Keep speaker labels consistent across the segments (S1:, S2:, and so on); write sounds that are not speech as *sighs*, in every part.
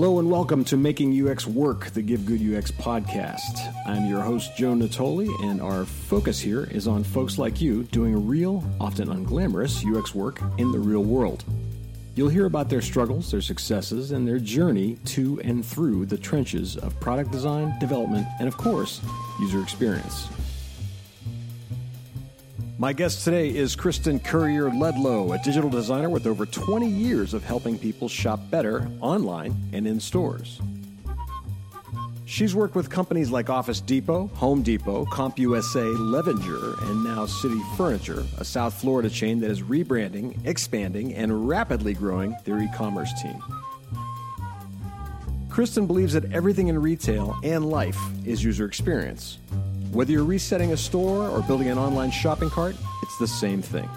S1: Hello and welcome to Making UX Work, the Give Good UX podcast. I'm your host, Joe Natoli, and our focus here is on folks like you doing real, often unglamorous UX work in the real world. You'll hear about their struggles, their successes, and their journey to and through the trenches of product design, development, and of course, user experience. My guest today is Kristen Courier Ledlow, a digital designer with over 20 years of helping people shop better online and in stores. She's worked with companies like Office Depot, Home Depot, CompUSA, Levenger, and now City Furniture, a South Florida chain that is rebranding, expanding, and rapidly growing their e commerce team. Kristen believes that everything in retail and life is user experience. Whether you're resetting a store or building an online shopping cart, it's the same thing.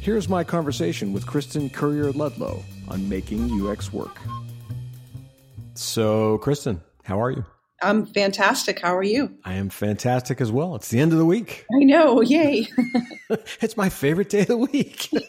S1: Here's my conversation with Kristen Courier Ludlow on making UX work. So, Kristen, how are you?
S2: I'm fantastic. How are you?
S1: I am fantastic as well. It's the end of the week.
S2: I know. Yay. *laughs* *laughs*
S1: it's my favorite day of the week. *laughs*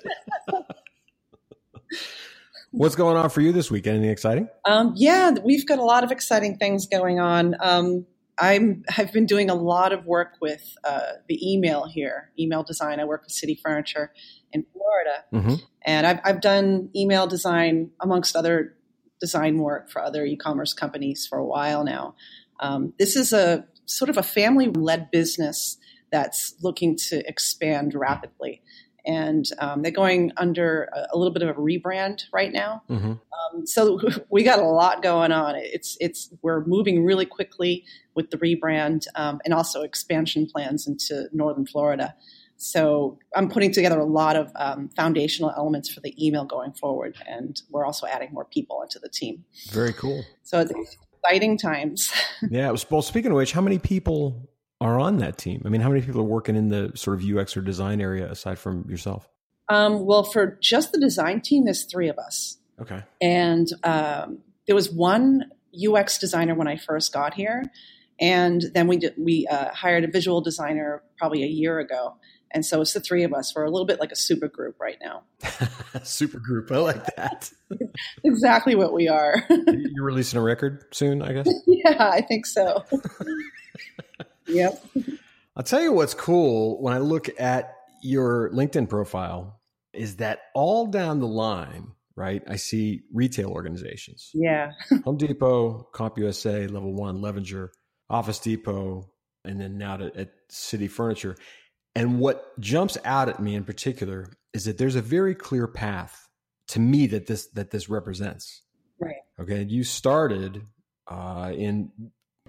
S1: What's going on for you this week? Anything exciting?
S2: Um, yeah, we've got a lot of exciting things going on. Um, I'm have been doing a lot of work with uh, the email here, email design. I work with City Furniture in Florida, mm-hmm. and I've, I've done email design amongst other design work for other e-commerce companies for a while now. Um, this is a sort of a family-led business that's looking to expand rapidly and um, they're going under a, a, little bit of a rebrand right now. Mm-hmm. Um, so *laughs* we got a lot going on. It's it's we're moving really quickly with the rebrand um, and also expansion plans into northern Florida. So I'm putting together a lot of um, foundational elements for the email going forward, and we're also adding more people into the team.
S1: Very cool.
S2: So it's exciting times. *laughs*
S1: yeah. Well, speaking of which, how many people are on that team? I mean, how many people are working in the sort of UX or design area aside from yourself?
S2: Um, well, for just the design team, there's three of us.
S1: Okay.
S2: And um, there was one UX designer when I first got here, and then we did, we uh, hired a visual designer probably a year ago. And so it's the three of us. We're a little bit like a super group right now. *laughs*
S1: super group. I like that. *laughs*
S2: exactly what we are. *laughs*
S1: You're releasing a record soon, I guess?
S2: yeah, I think so. Yep.
S1: I'll tell you what's cool when I look at your LinkedIn profile is that all down the line, right? I see retail organizations.
S2: Yeah. *laughs*
S1: Home Depot, CompUSA, Level One, Levenger, Office Depot, and then now to, at City Furniture. And what jumps out at me in particular is that there's a very clear path to me that this that this represents.
S2: Right.
S1: Okay. You started uh, in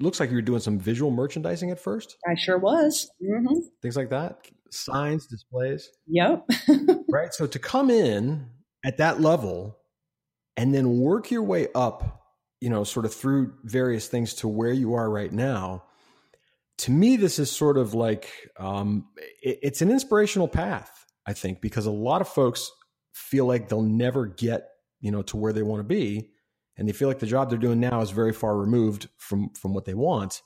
S1: looks like you were doing some visual merchandising at first.
S2: I sure was. Mm-hmm.
S1: Things like that, signs, displays.
S2: Yep. *laughs*
S1: right. So to come in at that level and then work your way up, you know, sort of through various things to where you are right now. To me, this is sort of like um, it, it's an inspirational path, I think, because a lot of folks feel like they'll never get, you know, to where they want to be and they feel like the job they're doing now is very far removed from from what they want.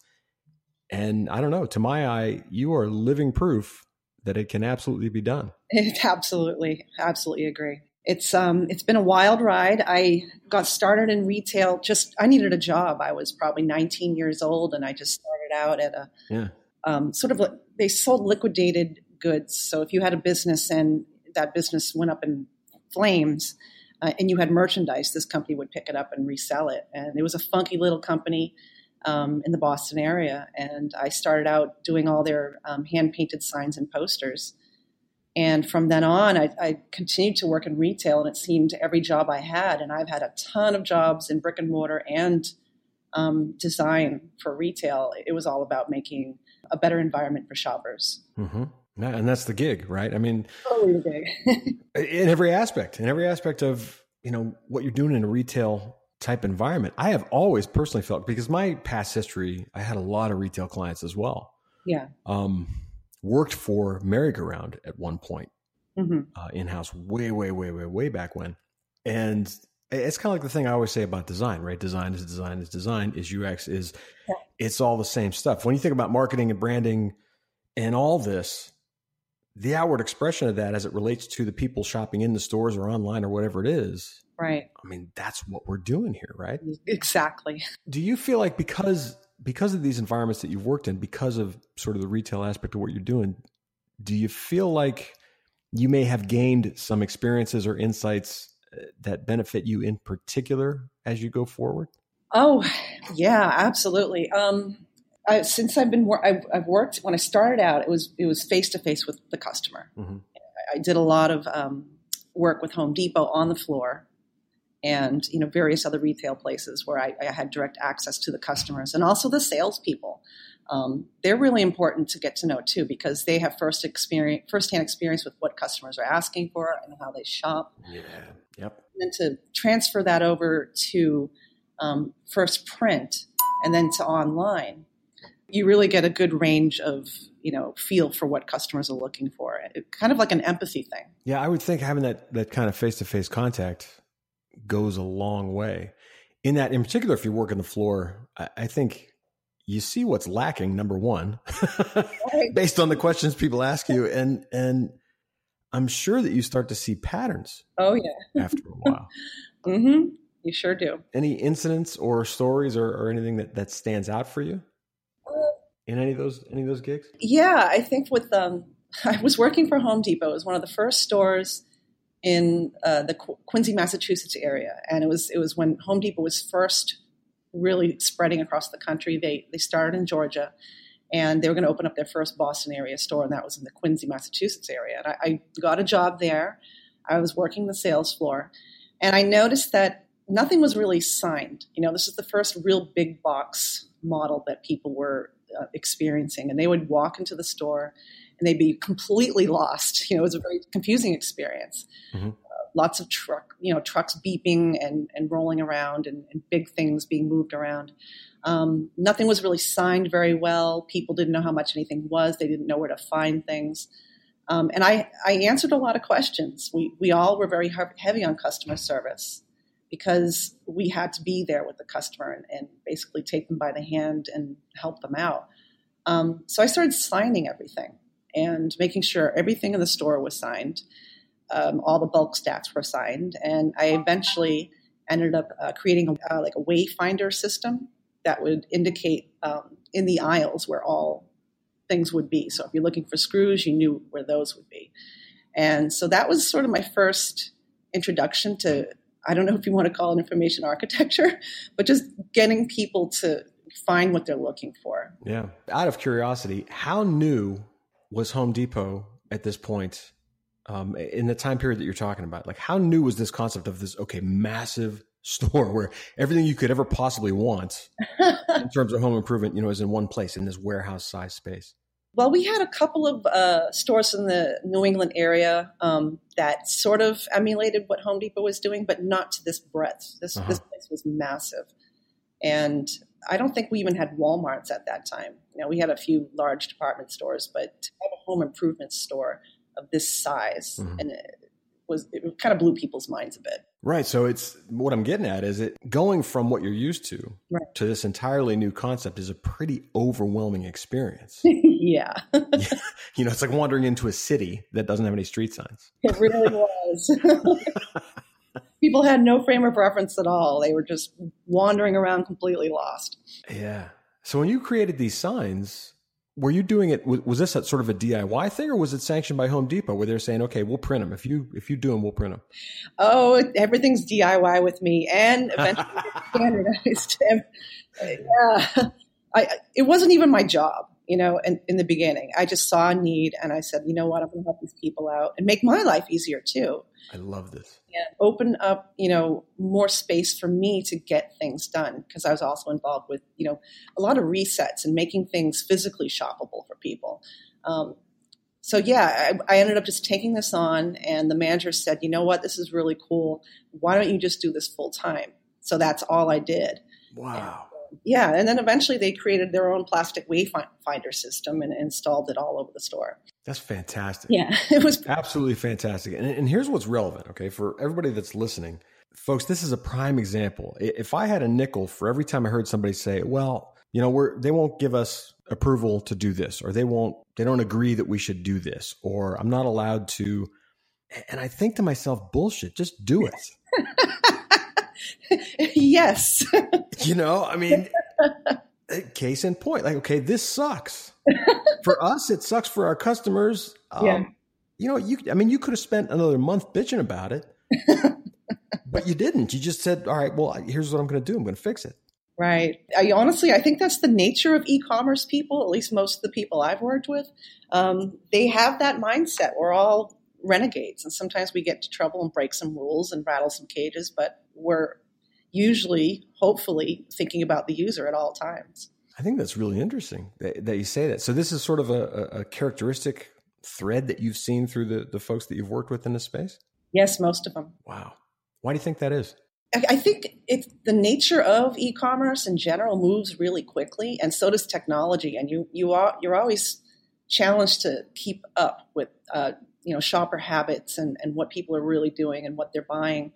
S1: And i don't know to my eye you are living proof that it can absolutely be done.
S2: It *laughs* absolutely. Absolutely agree it's um it's been a wild ride i got started in retail just i needed a job i was probably 19 years old and i just started out at a
S1: yeah
S2: um, sort of like they sold liquidated goods so if you had a business and that business went up in flames uh, and you had merchandise, this company would pick it up and resell it. And it was a funky little company um, in the Boston area. And I started out doing all their um, hand painted signs and posters. And from then on, I, I, continued to work in retail, and it seemed every job I had, and I've had a ton of jobs in brick and mortar and um, design for retail. It was all about making a better environment for shoppers.
S1: Mm-hmm. And that's the gig, right? I mean,
S2: totally the gig. *laughs*
S1: in every aspect, in every aspect of you know what you're doing in a retail type environment. I have always personally felt because my past history, I had a lot of retail clients as well.
S2: Yeah.
S1: Um, worked for Merry-Go-Round at one point,
S2: mm-hmm.
S1: uh, in house, way, way, way, way, way back when, and it's kind of like the thing I always say about design, right? Design is design is design is UX is yeah. it's all the same stuff. When you think about marketing and branding and all this, the outward expression of that as it relates to the people shopping in the stores or online or whatever it is.
S2: Right.
S1: I mean, that's what we're doing here, right?
S2: Exactly.
S1: Do you feel like because because of these environments that you've worked in, because of sort of the retail aspect of what you're doing, do you feel like you may have gained some experiences or insights uh, that benefit you in particular as you go forward?
S2: Oh, yeah, absolutely. Um, I, since I've been I've, I've, worked when I started out, it was it was face to face with the customer. Mm-hmm. I, I, did a lot of um, work with Home Depot on the floor, and you know various other retail places where I, I had direct access to the customers and also the salespeople. Um, they're really important to get to know too because they have first experience, firsthand experience with what customers are asking for and how they shop.
S1: Yeah. Yep.
S2: And then to transfer that over to um, first print and then to online, you really get a good range of you know feel for what customers are looking for. It, kind of like an empathy thing.
S1: Yeah, I would think having that that kind of face to face contact goes a long way. In that, in particular, if you're working the floor, I, I think you see what's lacking. Number one, *laughs* based on the questions people ask you, and and I'm sure that you start to see patterns.
S2: Oh yeah,
S1: after a while. *laughs*
S2: mm-hmm. You sure do.
S1: Any incidents or stories or, or anything that, that stands out for you uh, in any of those any of those gigs?
S2: Yeah, I think with um, *laughs* I was working for Home Depot. It was one of the first stores in uh, the Qu- Quincy, Massachusetts area, and it was it was when Home Depot was first really spreading across the country. They they started in Georgia, and they were going to open up their first Boston area store, and that was in the Quincy, Massachusetts area. And I, I got a job there. I was working the sales floor, and I noticed that nothing was really signed. You know, this is the first real big box model that people were uh, experiencing, and they would walk into the store and they'd be completely lost. You know, it was a very confusing experience. Mm-hmm. Uh, lots of truck, you know, trucks beeping and, and rolling around, and, and big things being moved around. Um, nothing was really signed very well. People didn't know how much anything was. They didn't know where to find things. Um, and I, I answered a lot of questions. We, we all were very heavy on customer service because we had to be there with the customer and, and basically take them by the hand and help them out. Um, so I started signing everything and making sure everything in the store was signed. Um, all the bulk stats were signed, and I eventually ended up uh, creating a, uh, like a wayfinder system that would indicate um, in the aisles where all things would be. So if you're looking for screws, you knew where those would be. And so that was sort of my first introduction to I don't know if you want to call it information *laughs* architecture, but just getting people to find what they're looking for.
S1: Yeah. Out of curiosity, how new was Home Depot at this point um, in the time period that you're talking about? Like, how new was this concept of this, okay, massive *laughs* store where everything you could ever possibly want *laughs* in terms of home improvement, you know, is in one place in this warehouse size space?
S2: Well, we had a couple of uh, stores in the New England area um, that sort of emulated what Home Depot was doing, but not to this breadth. This, uh-huh. this place was massive. And I don't think we even had Walmarts at that time. You know, we had a few large department stores, but to have a home improvement store of this size mm-hmm. and it was it kind of blew people's minds a bit.
S1: Right. So it's what I'm getting at is it going from what you're used to right. to this entirely new concept is a pretty overwhelming experience. *laughs*
S2: yeah. yeah. *laughs*
S1: You know, it's like wandering into a city that doesn't have any street signs.
S2: It really was. *laughs* People had no frame of reference at all. They were just wandering around completely lost.
S1: Yeah. So when you created these signs, were you doing it was this a sort of a diy thing or was it sanctioned by home depot where they're saying okay we'll print them if you if you do them we'll print them
S2: oh everything's diy with me and *laughs* eventually standardized *laughs* yeah I, it wasn't even my job you know in, in the beginning i just saw a need and i said you know what i'm going to help these people out and make my life easier too
S1: I love this.
S2: And open up, you know, more space for me to get things done because I was also involved with, you know, a lot of resets and making things physically shoppable for people. Um, so yeah, I, I, ended up just taking this on, and the manager said, "You know what? This is really cool. Why don't you just do this full time?" So that's all I did.
S1: Wow.
S2: Yeah, and then eventually they created their own plastic wayfinder system and installed it all over the store.
S1: That's fantastic.
S2: Yeah, *laughs* it was
S1: absolutely fantastic. And, and here's what's relevant, okay, for everybody that's listening, folks. This is a prime example. If I had a nickel for every time I heard somebody say, "Well," You know, we're they won't give us approval to do this, or they won't they don't agree that we should do this, or I'm not allowed to. And I think to myself, bullshit, just do it. *laughs* *laughs*
S2: yes.
S1: you know, I mean, *laughs* case in point, like, okay, this sucks. *laughs* for us, it sucks for our customers. Um, yeah. You know, you, I mean, you could have spent another month bitching about it, but you didn't. You just said, all right, well, here's what I'm going to do. I'm going to fix it.
S2: Right. I honestly, I think that's the nature of e-commerce people. At least most of the people I've worked with, um, they have that mindset. We're all renegades, and sometimes we get into trouble and break some rules and rattle some cages. But we're usually, hopefully, thinking about the user at all times.
S1: I think that's really interesting that, that you say that. So this is sort of a, a, characteristic thread that you've seen through the, the folks that you've worked with in this space?
S2: Yes, most of them.
S1: Wow. Why do you think that is?
S2: I think it's the nature of e-commerce in general moves really quickly, and so does technology. And you you are you're always challenged to keep up with uh, you know shopper habits and and what people are really doing and what they're buying.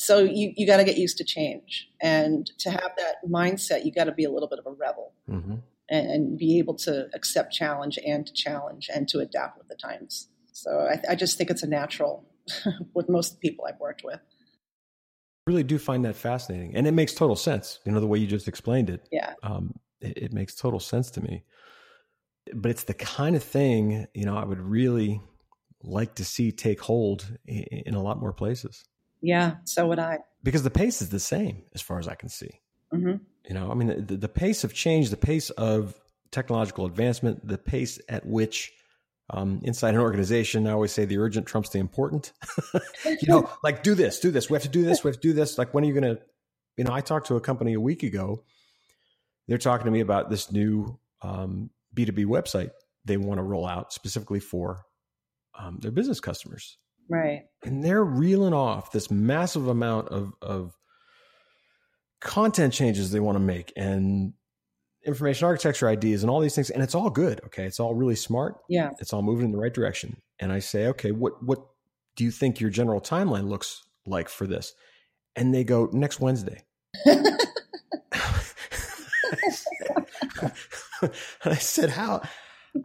S2: So you, you got to get used to change. And to have that mindset, you got to be a little bit of a rebel mm-hmm. and, and, be able to accept challenge and to challenge and to adapt with the times. So I, I just think it's a natural *laughs* with most people I've worked with.
S1: I really do find that fascinating. And it makes total sense. You know, the way you just explained it.
S2: Yeah.
S1: Um, it, it makes total sense to me. But it's the kind of thing, you know, I would really like to see take hold in, in a lot more places.
S2: Yeah, so would I.
S1: Because the pace is the same as far as I can see. Mm-hmm. You know, I mean, the, the, pace of change, the pace of technological advancement, the pace at which um, inside an organization, I always say the urgent trumps the important. *laughs* you know, like do this, do this. We have to do this. We have to do this. Like, when are you going to? You know, I talked to a company a week ago. They're talking to me about this new um, B2B website they want to roll out specifically for um, their business customers.
S2: Right.
S1: And they're reeling off this massive amount of, of content changes they want to make and information architecture ideas and all these things. And it's all good. Okay. It's all really smart.
S2: Yeah.
S1: It's all moving in the right direction. And I say, okay, what, what do you think your general timeline looks like for this? And they go, next Wednesday. *laughs* *laughs* I said, how?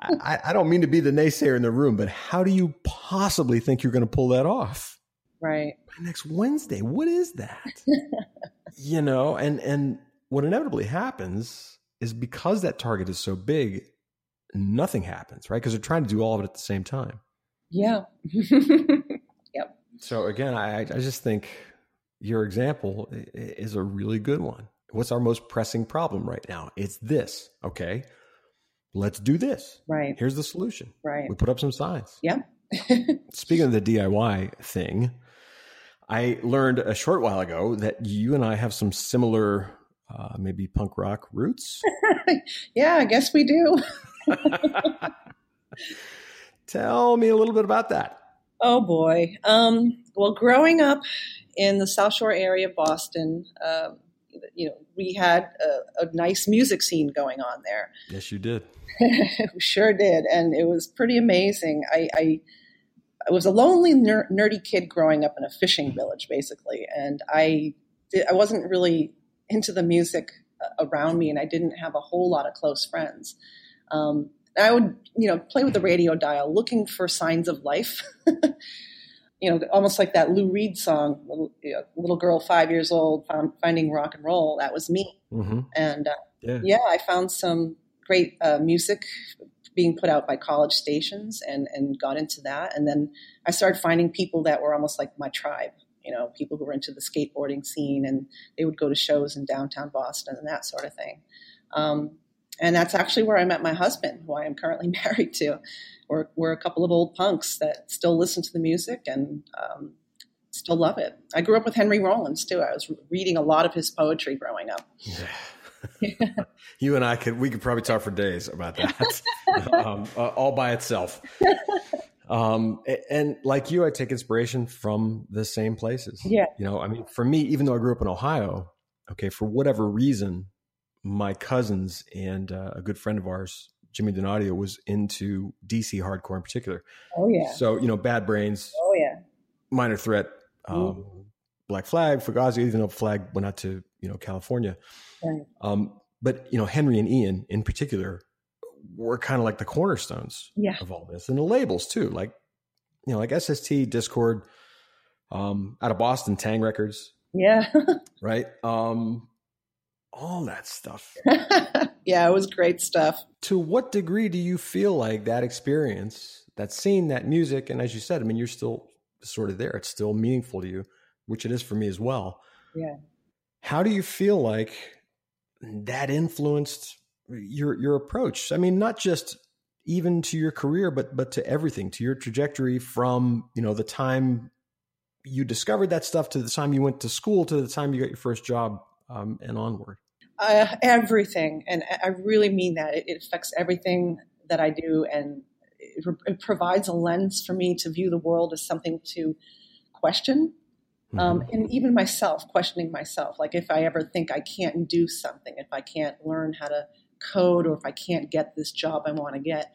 S1: I, I, don't mean to be the naysayer in the room, but how do you possibly think you're going to pull that off?
S2: Right.
S1: By Next Wednesday. What is that? *laughs* you know, and and what inevitably happens is because that target is so big, nothing happens, right? Because they're trying to do all of it at the same time.
S2: Yeah. *laughs* yep.
S1: So again, I I just think your example is a really good one. What's our most pressing problem right now? It's this. Okay let's do this.
S2: Right.
S1: Here's the solution.
S2: Right.
S1: We put up some signs.
S2: Yeah. *laughs*
S1: Speaking of the DIY thing, I learned a short while ago that you and I have some similar, uh, maybe punk rock roots. *laughs*
S2: yeah, I guess we do. *laughs*
S1: Tell me a little bit about that.
S2: Oh boy. Um, well, growing up in the South Shore area of Boston, um, you know, we had a, a, nice music scene going on there.
S1: Yes, you did. *laughs*
S2: sure did, and it was pretty amazing. I, I, I was a lonely, ner- nerdy kid growing up in a fishing village, basically, and I, did, I wasn't really into the music uh, around me, and I didn't have a whole lot of close friends. Um, I would, you know, play with the radio dial, looking for signs of life. *laughs* you know, almost like that Lou Reed song, little, you know, little girl, five years old, found, finding rock and roll. That was me. Mm-hmm. And uh, yeah. yeah. I found some great uh, music being put out by college stations and, and got into that. And then I started finding people that were almost like my tribe, you know, people who were into the skateboarding scene and they would go to shows in downtown Boston and that sort of thing. Um, and that's actually where I met my husband, who I am currently *laughs* married to. We're, we're a couple of old punks that still listen to the music and um, still love it. I grew up with Henry Rollins too. I was reading a lot of his poetry growing up.
S1: Yeah. *laughs* you and I could we could probably talk for days about that, *laughs* um, uh, all by itself. Um, and like you, I take inspiration from the same places.
S2: Yeah,
S1: you know, I mean, for me, even though I grew up in Ohio, okay, for whatever reason, my cousins and uh, a good friend of ours, Jimmy Donadio, was into DC hardcore in particular.
S2: Oh yeah.
S1: So you know, Bad Brains.
S2: Oh yeah.
S1: Minor Threat, um, mm. Black Flag, Fugazi, even though Flag went out to you know California. Right. Um, but you know, Henry and Ian in particular were kind of like the cornerstones
S2: yeah.
S1: of all this, and the labels too, like you know, like SST, Dischord, um, out of Boston, Taang! Records,
S2: yeah, *laughs*
S1: right, um, all that stuff. *laughs*
S2: yeah, it was great stuff.
S1: To what degree do you feel like that experience, that scene, that music, and as you said, I mean, you're still sort of there. It's still meaningful to you, which it is for me as well.
S2: Yeah.
S1: How do you feel like that influenced your your approach? I mean, not just even to your career, but but to everything, to your trajectory from you know the time you discovered that stuff to the time you went to school to the time you got your first job um, and onward.
S2: Uh, everything, and I really mean that. It, it affects everything that I do, and it, it, provides a lens for me to view the world as something to question um, mm-hmm. and even myself, questioning myself. Like if I ever think I can't do something, if I can't learn how to code, or if I can't get this job I want to get,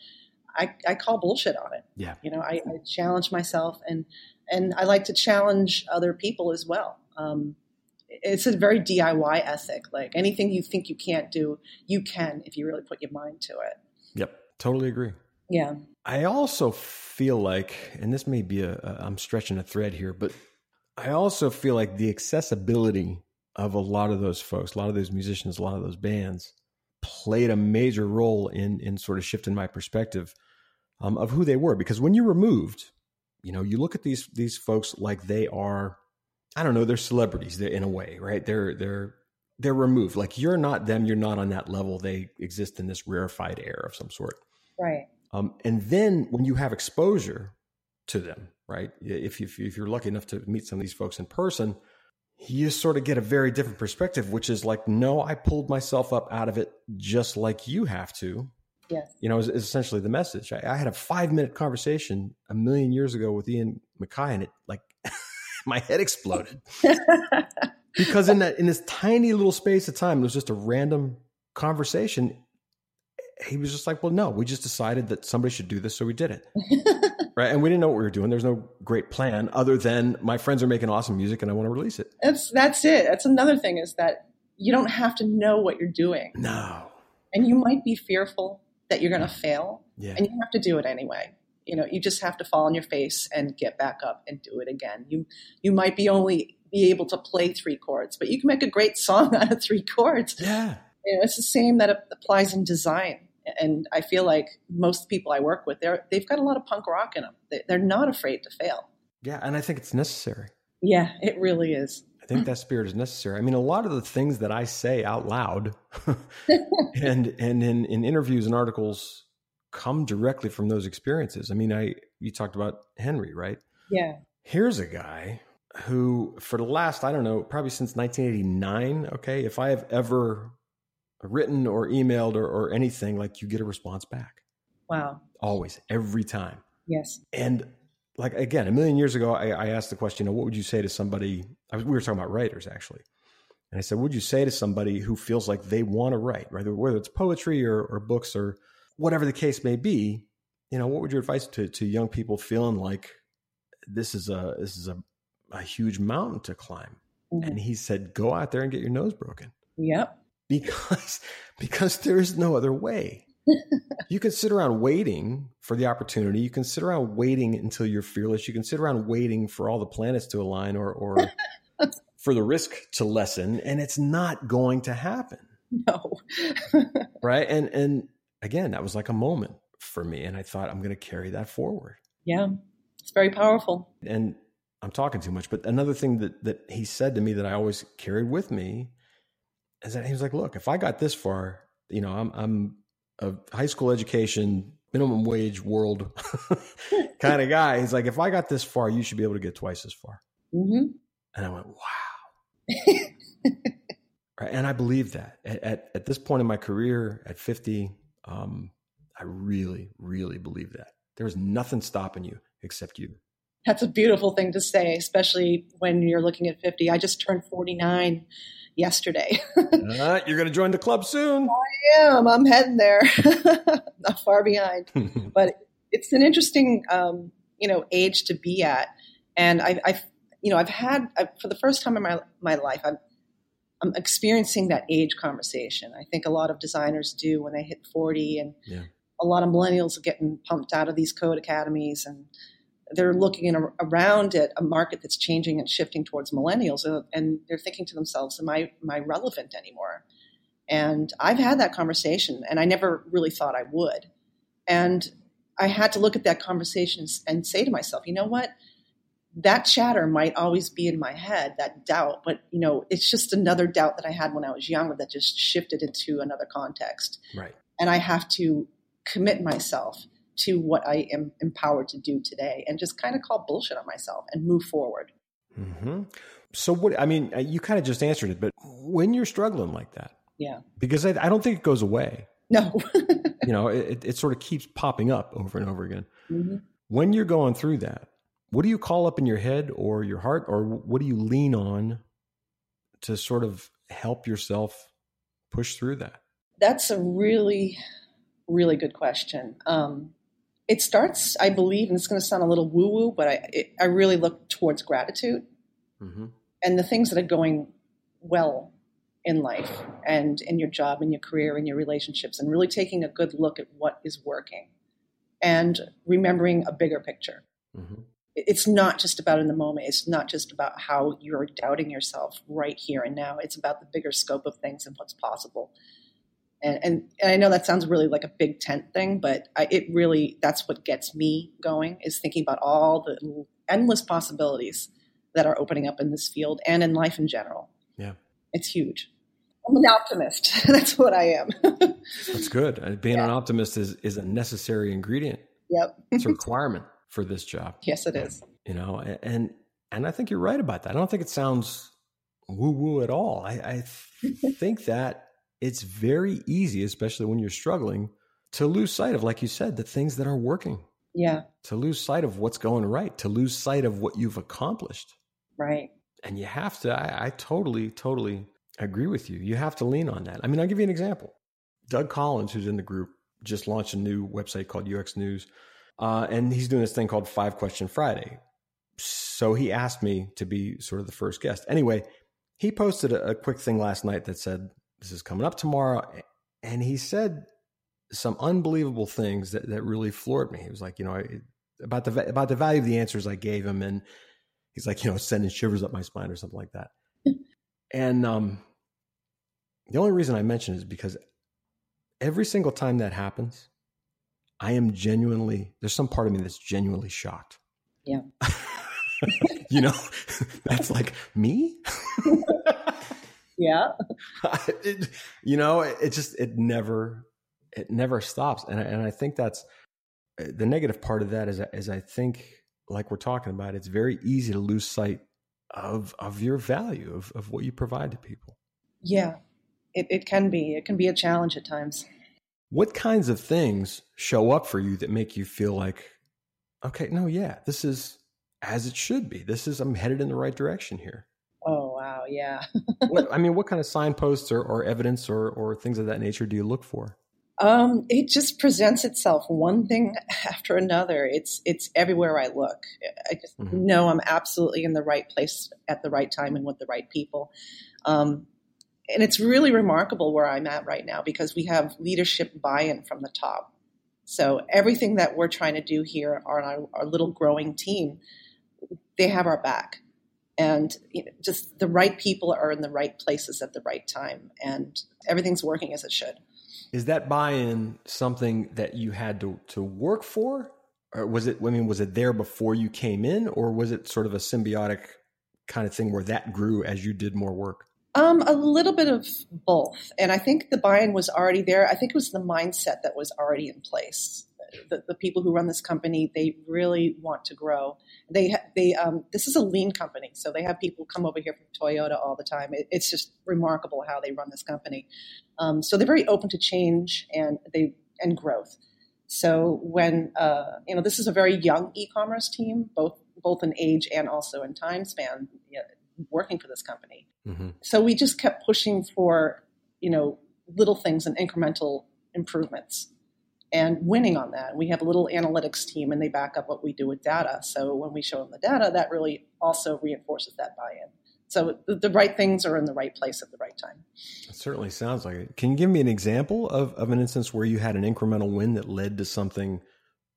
S2: I, I call bullshit on it.
S1: Yeah.
S2: You know, I, I, challenge myself and, and I like to challenge other people as well. Um, it's a very DIY ethic. Like anything you think you can't do, you can if you really put your mind to it.
S1: Yep. Totally agree.
S2: Yeah.
S1: I also feel like, and this may be a, a I'm stretching a thread here, but I also feel like the accessibility of a lot of those folks, a lot of those musicians, a lot of those bands played a major role in in sort of shifting my perspective um, of who they were. Because when you're removed, you know, you look at these these folks like they are, I don't know, they're celebrities. They're in a way, right? They're they're they're removed. Like you're not them. You're not on that level. They exist in this rarefied air of some sort.
S2: Right.
S1: Um, and then when you have exposure to them, right? If, you, if you're lucky enough to meet some of these folks in person, you sort of get a very different perspective, which is like, no, I pulled myself up out of it just like you have to.
S2: Yes.
S1: You know, is, is essentially the message. I, I, had a five minute conversation a million years ago with Ian MacKaye, and it like my head exploded because in that in this tiny little space of time, it was just a random conversation. He was just like, "Well, no, we just decided that somebody should do this, so we did it." *laughs* right? And we didn't know what we were doing. There's no great plan other than my friends are making awesome music and I want to release it.
S2: That's that's it. That's another thing is that you don't have to know what you're doing.
S1: No.
S2: And you might be fearful that you're going to fail.
S1: Yeah.
S2: And you have to do it anyway. You know, you just have to fall on your face and get back up and do it again. You you might be only be able to play three chords, but you can make a great *laughs* song out of three chords.
S1: Yeah.
S2: You know, it's the same that applies in design and I feel like most people I work with, they're they've got a lot of punk rock in them. They're not afraid to fail.
S1: Yeah, and I think it's necessary.
S2: Yeah, it really is.
S1: I think that spirit is necessary. I mean, a lot of the things that I say out loud, *laughs* and and in in interviews and articles, come directly from those experiences. I mean, I you talked about Henry, right?
S2: Yeah.
S1: Here's a guy who, for the last I don't know, probably since 1989. Okay, if I have ever written or emailed or, or anything, like you get a response back.
S2: Wow.
S1: Always, every time.
S2: Yes.
S1: And like again, a million years ago, I, I asked the question, you know, what would you say to somebody? Was, we were talking about writers actually. And I said, what would you say to somebody who feels like they want to write, right? Whether it's poetry or, or books or whatever the case may be, you know, what would your advice to, to young people feeling like this is a, this is a, a huge mountain to climb? Mm-hmm. And he said, go out there and get your nose broken.
S2: Yep
S1: because *laughs* because there is no other way. you can sit around waiting for the opportunity. You can sit around waiting until you're fearless. You can sit around waiting for all the planets to align or or *laughs* for the risk to lessen, and it's not going to happen.
S2: No. *laughs*
S1: right? And and again, that was like a moment for me, and I thought I'm going to carry that forward.
S2: Yeah, it's very powerful.
S1: And I'm talking too much, but another thing that that he said to me that I always carried with me is that he was like, look, if I got this far, you know, I'm I'm a high school education, minimum wage world *laughs* kind of guy. He's like, if I got this far, you should be able to get twice as far.
S2: Mm-hmm.
S1: And I went, wow. *laughs* right, and I believe that at, at, at this point in my career, at 50, um, I really, really believe that there's nothing stopping you except you.
S2: That's a beautiful thing to say, especially when you're looking at 50. I just turned 49 yesterday. *laughs*
S1: uh, you're going to join the club soon.
S2: I am. I'm heading there. *laughs* Not far behind. *laughs* but it's an interesting, um, you know, age to be at. And I, I've, you know, I've had I, for the first time in my my life, I've I'm experiencing that age conversation. I think a lot of designers do when they hit 40 and yeah. a lot of millennials are getting pumped out of these code academies and they're looking in, around at a market that's changing and shifting towards millennials uh, and they're thinking to themselves, am I, am I relevant anymore? And I've had that conversation and I never really thought I would. And I had to look at that conversation and say to myself, you know what? That chatter might always be in my head, that doubt, but you know, it's just another doubt that I had when I was younger that just shifted into another context.
S1: Right.
S2: And I have to commit myself to what I am empowered to do today and just kind of call bullshit on myself and move forward.
S1: Mm-hmm. So, what I mean, you kind of just answered it, but when you're struggling like that,
S2: yeah,
S1: because I, I don't think it goes away.
S2: No,
S1: you know, it, it sort of keeps popping up over and over again. *laughs* Mm-hmm. When you're going through that, what do you call up in your head or your heart, or what do you lean on to sort of help yourself push through that?
S2: That's a really, really good question. Um, it starts, I believe, and it's going to sound a little woo woo, but I, it, I really look towards gratitude mm-hmm. and the things that are going well in life and in your job and your career and your relationships and really taking a good look at what is working and remembering a bigger picture. Mm-hmm. It's not just about in the moment. It's not just about how you're doubting yourself right here and now. It's about the bigger scope of things and what's possible. And, and, and I know that sounds really like a big tent thing, but I, it really, that's what gets me going is thinking about all the endless possibilities that are opening up in this field and in life in general.
S1: Yeah.
S2: It's huge. I'm an optimist. *laughs* That's what I am. *laughs*
S1: That's good. Uh, being yeah. an optimist is, is a necessary ingredient.
S2: Yep.
S1: it's a *laughs* requirement for this job.
S2: Yes, it is.
S1: You know, and and I think you're right about that. I don't think it sounds woo woo at all. I, I *laughs* think that it's very easy, especially when you're struggling, to lose sight of, like you said, the things that are working.
S2: Yeah.
S1: To lose sight of what's going right, to lose sight of what you've accomplished.
S2: Right.
S1: And you have to, I, I totally, totally agree with you. You have to lean on that. I mean, I'll give you an example. Doug Collins, who's in the group, just launched a new website called UX News. Uh, and he's doing this thing called Five Question Friday. So he asked me to be sort of the first guest. Anyway, he posted a, a quick thing last night that said, This is coming up tomorrow. And he said some unbelievable things that, that really floored me. He was like, you know, about the about the value of the answers I gave him, and he's like, you know, sending shivers up my spine or something like that. *laughs* and um, the only reason I mention is because every single time that happens, I am genuinely there's some part of me that's genuinely shocked.
S2: Yeah. *laughs*
S1: you know, *laughs* that's like me. *laughs*
S2: yeah.
S1: It, you know, it, it just it never it never stops, and I, and I think that's uh, the negative part of that is is I think like we're talking about, it's very easy to lose sight of of your value of of what you provide to people.
S2: Yeah, it, it can be. It can be a challenge at times.
S1: What kinds of things show up for you that make you feel like, okay, no, yeah, this is as it should be. This is I'm headed in the right direction here.
S2: Oh wow, yeah.
S1: what, I mean, *laughs* what kind of signposts or, or evidence or or things of that nature do you look for?
S2: Um, it just presents itself one thing *laughs* after another. It's it's everywhere I look. I just mm-hmm. know I'm absolutely in the right place at the right time and with the right people. Um, and it's really remarkable where I'm at right now because we have leadership buy-in from the top. So everything that we're trying to do here on our, our little growing team, they have our back, and you know, just the right people are in the right places at the right time, and everything's working as it should.
S1: Is that buy-in something that you had to to work for, or was it? I mean, was it there before you came in, or was it sort of a symbiotic kind of thing where that grew as you did more work?
S2: Um, a little bit of both, and I think the buy-in was already there. I think it was the mindset that was already in place. The, the people who run this company, they really want to grow. They they um, this is a lean company, so they have people come over here from Toyota all the time. It, it's just remarkable how they run this company. Um, so they're very open to change and they and growth. So when uh, you know this is a very young e-commerce team, both both in age and also in time span, you know, working for this company. Mm-hmm. So we just kept pushing for, you know, little things and incremental improvements and winning on that. We have a little analytics team and they back up what we do with data. So when we show them the data, that really also reinforces that buy in. So the, the, right things are in the right place at the right time.
S1: It certainly sounds like it. Can you give me an example of, of an instance where you had an incremental win that led to something,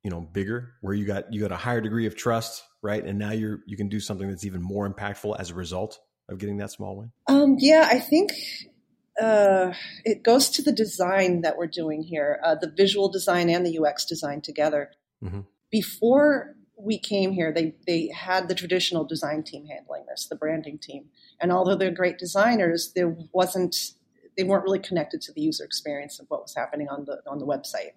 S1: you know, bigger, where you got you got a higher degree of trust, right? And now you're you can do something that's even more impactful as a result of getting that small win?
S2: Um, yeah, I think uh, it goes to the design that we're doing here, uh, the visual design and the UX design together. Mm-hmm. Before we came here, they they had the traditional design team handling this, the branding team, and although they're great designers, there wasn't they weren't really connected to the user experience of what was happening on the on the website.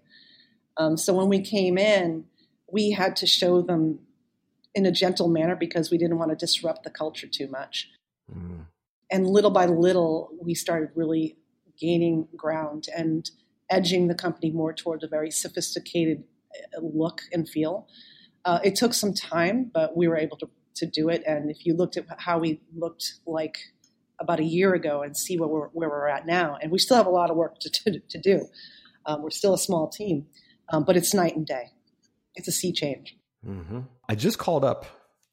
S2: Um, so when we came in, we had to show them in a gentle manner because we didn't want to disrupt the culture too much. Mm. And little by little, we started really gaining ground and edging the company more towards a very sophisticated uh, look and feel. Uh, it took some time, but we were able to, to do it. And if you looked at how we looked like about a year ago and see where we're, where we're at now, and we still have a lot of work to, to, to do. Um, we're still a small team, um, but it's night and day. It's a sea change.
S1: Mm-hmm. I just called up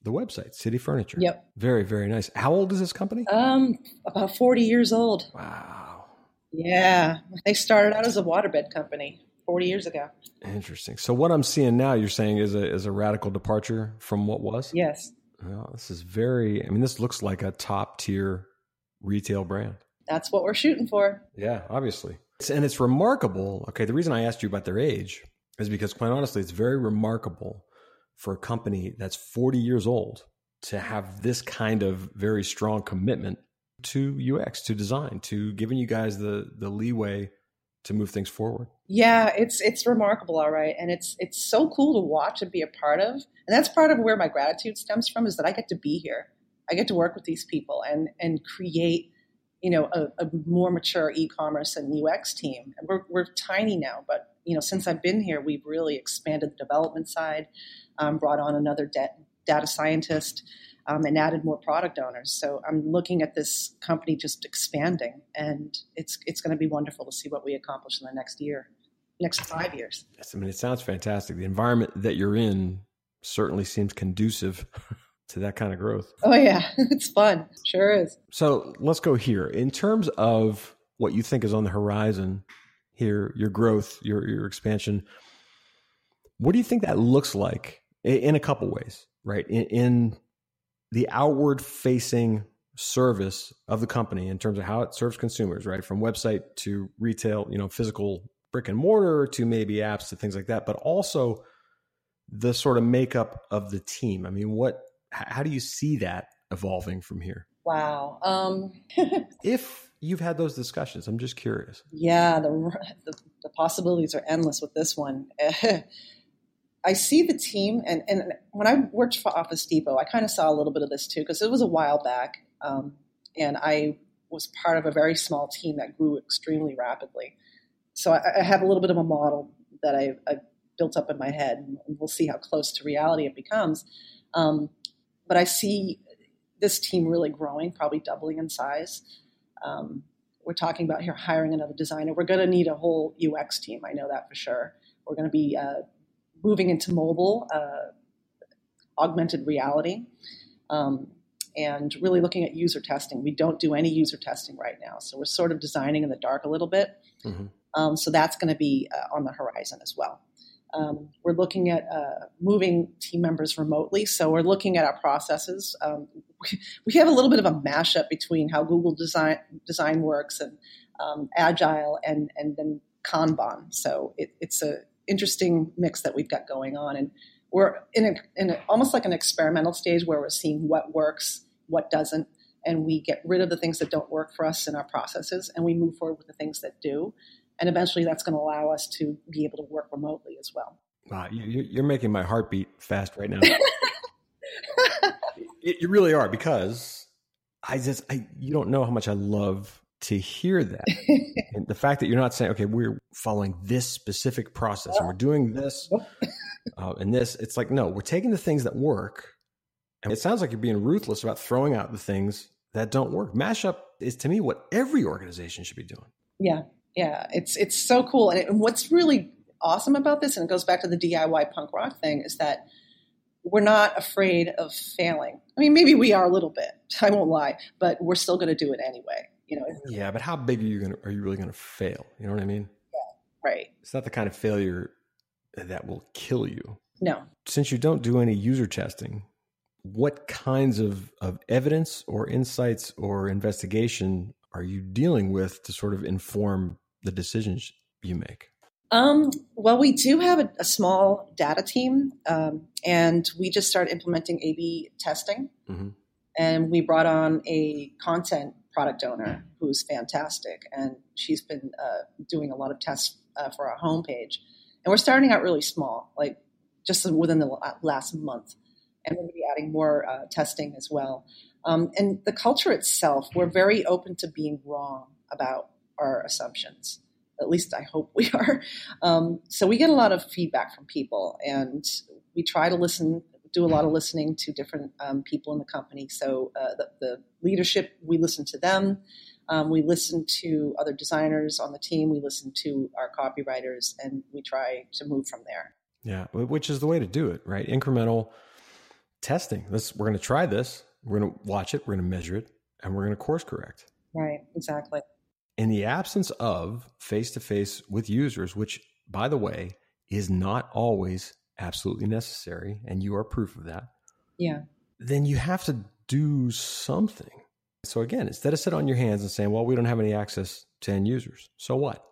S1: the website, City Furniture.
S2: Yep.
S1: Very, very nice. How old is this company?
S2: Um, about 40 years old.
S1: Wow.
S2: Yeah. They started out as a waterbed company 40 years ago.
S1: Interesting. So what I'm seeing now, you're saying is a, is a radical departure from what was?
S2: Yes.
S1: Well, this is very, I mean, this looks like a top tier retail brand.
S2: That's what we're shooting for.
S1: Yeah, obviously. It's, and it's remarkable. Okay. The reason I asked you about their age is because quite honestly, it's very remarkable for a company that's 40 years old to have this kind of very strong commitment to UX, to design, to giving you guys the the leeway to move things forward.
S2: Yeah, it's it's remarkable, all right, and it's it's so cool to watch and be a part of, and that's part of where my gratitude stems from is that I get to be here, I get to work with these people and and create, you know, a, a more mature e-commerce and UX team. And we're we're tiny now, but you know, since I've been here, we've really expanded the development side um, brought on another de- data scientist, um, and added more product owners. So I'm looking at this company just expanding, and it's it's going to be wonderful to see what we accomplish in the next year, next five years.
S1: Yes, I mean it sounds fantastic. The environment that you're in certainly seems conducive. *laughs* to that kind of growth.
S2: Oh yeah, *laughs* it's fun. Sure is.
S1: So let's go here. In terms of what you think is on the horizon here, your growth, your your expansion, what do you think that looks like in a couple ways, right? In, in the outward facing service of the company in terms of how it serves consumers, right? From website to retail, you know, physical brick and mortar to maybe apps to things like that, but also the sort of makeup of the team. I mean, what, how do you see that evolving from here?
S2: Wow. Um, *laughs*
S1: if you've had those discussions, I'm just curious.
S2: Yeah, the, the, the possibilities are endless with this one. *laughs* I see the team, and, and when I worked for Office Depot, I kind of saw a little bit of this too because it was a while back, um, and I was part of a very small team that grew extremely rapidly. So I, I have a little bit of a model that I, I, built up in my head, and we'll see how close to reality it becomes. Um, but I see this team really growing, probably doubling in size. Um, we're talking about here hiring another designer. We're going to need a whole UX team. I know that for sure. We're going to be uh, moving into mobile, uh, augmented reality, um, and really looking at user testing. We don't do any user testing right now, so we're sort of designing in the dark a little bit. Mm-hmm. Um, so that's going to be uh, on the horizon as well. Um, we're looking at uh, moving team members remotely. So we're looking at our processes. Um, we, *laughs* we, have a little bit of a mashup between how Google design design works and um, Agile and and then Kanban. So it, it's a interesting mix that we've got going on. And we're in, a, in a, almost like an experimental stage where we're seeing what works, what doesn't, and we get rid of the things that don't work for us in our processes and we move forward with the things that do. And eventually that's going to allow us to be able to work remotely as well.
S1: Wow, you're making my heart beat fast right now. *laughs* you really are because I just I you don't know how much I love to hear that. *laughs* and the fact that you're not saying, okay, we're following this specific process and we're doing this *laughs* uh, and this, it's like, no, we're taking the things that work. And it sounds like you're being ruthless about throwing out the things that don't work. Mashup is to me what every organization should be doing.
S2: Yeah. Yeah. It's, it's so cool. And, it, and what's really awesome about this, and it goes back to the DIY punk rock thing, is that we're not afraid of failing. I mean, maybe we are a little bit. *laughs* I won't lie, but we're still going to do it anyway. You know.
S1: Yeah, but how big are you going? to Are you really going to fail? You know what I mean?
S2: Yeah. Right.
S1: It's not the kind of failure that will kill you.
S2: No.
S1: Since you don't do any user testing, what kinds of, of evidence or insights or investigation are you dealing with to sort of inform the decisions you make?
S2: Um, well, we do have a, a small data team, um, and we just started implementing A/B testing. Mm-hmm. And we brought on a content product owner who's fantastic, and she's been uh, doing a lot of tests uh, for our homepage. And we're starting out really small, like just within the last month, and to be adding more uh, testing as well. Um, and the culture itself, we're very open to being wrong about our assumptions. At least I hope we *laughs* are. Um, so we get a lot of feedback from people, and we try to listen, do a lot of listening to different um, people in the company. So uh, the, the, leadership, we listen to them. Um, we listen to other designers on the team. We listen to our copywriters, and we try to move from there.
S1: Yeah, which is the way to do it, right? Incremental testing. Let's we're going to try this. We're going to watch it. We're going to measure it, and we're going to course correct.
S2: Right. Exactly.
S1: In the absence of face to face with users, which, by the way, is not always absolutely necessary, and you are proof of that.
S2: Yeah.
S1: Then you have to do something. So again, instead of sitting on your hands and saying, "Well, we don't have any access to end users," so what?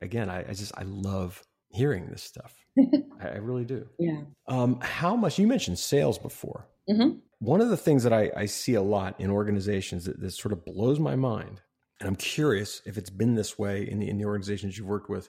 S1: Again, I, I just I love hearing this stuff. *laughs* I really do.
S2: Yeah.
S1: Um, how much you mentioned sales before? Mm-hmm. One of the things that I, I see a lot in organizations that, that, sort of blows my mind, and I'm curious if it's been this way in the in the organizations you've worked with.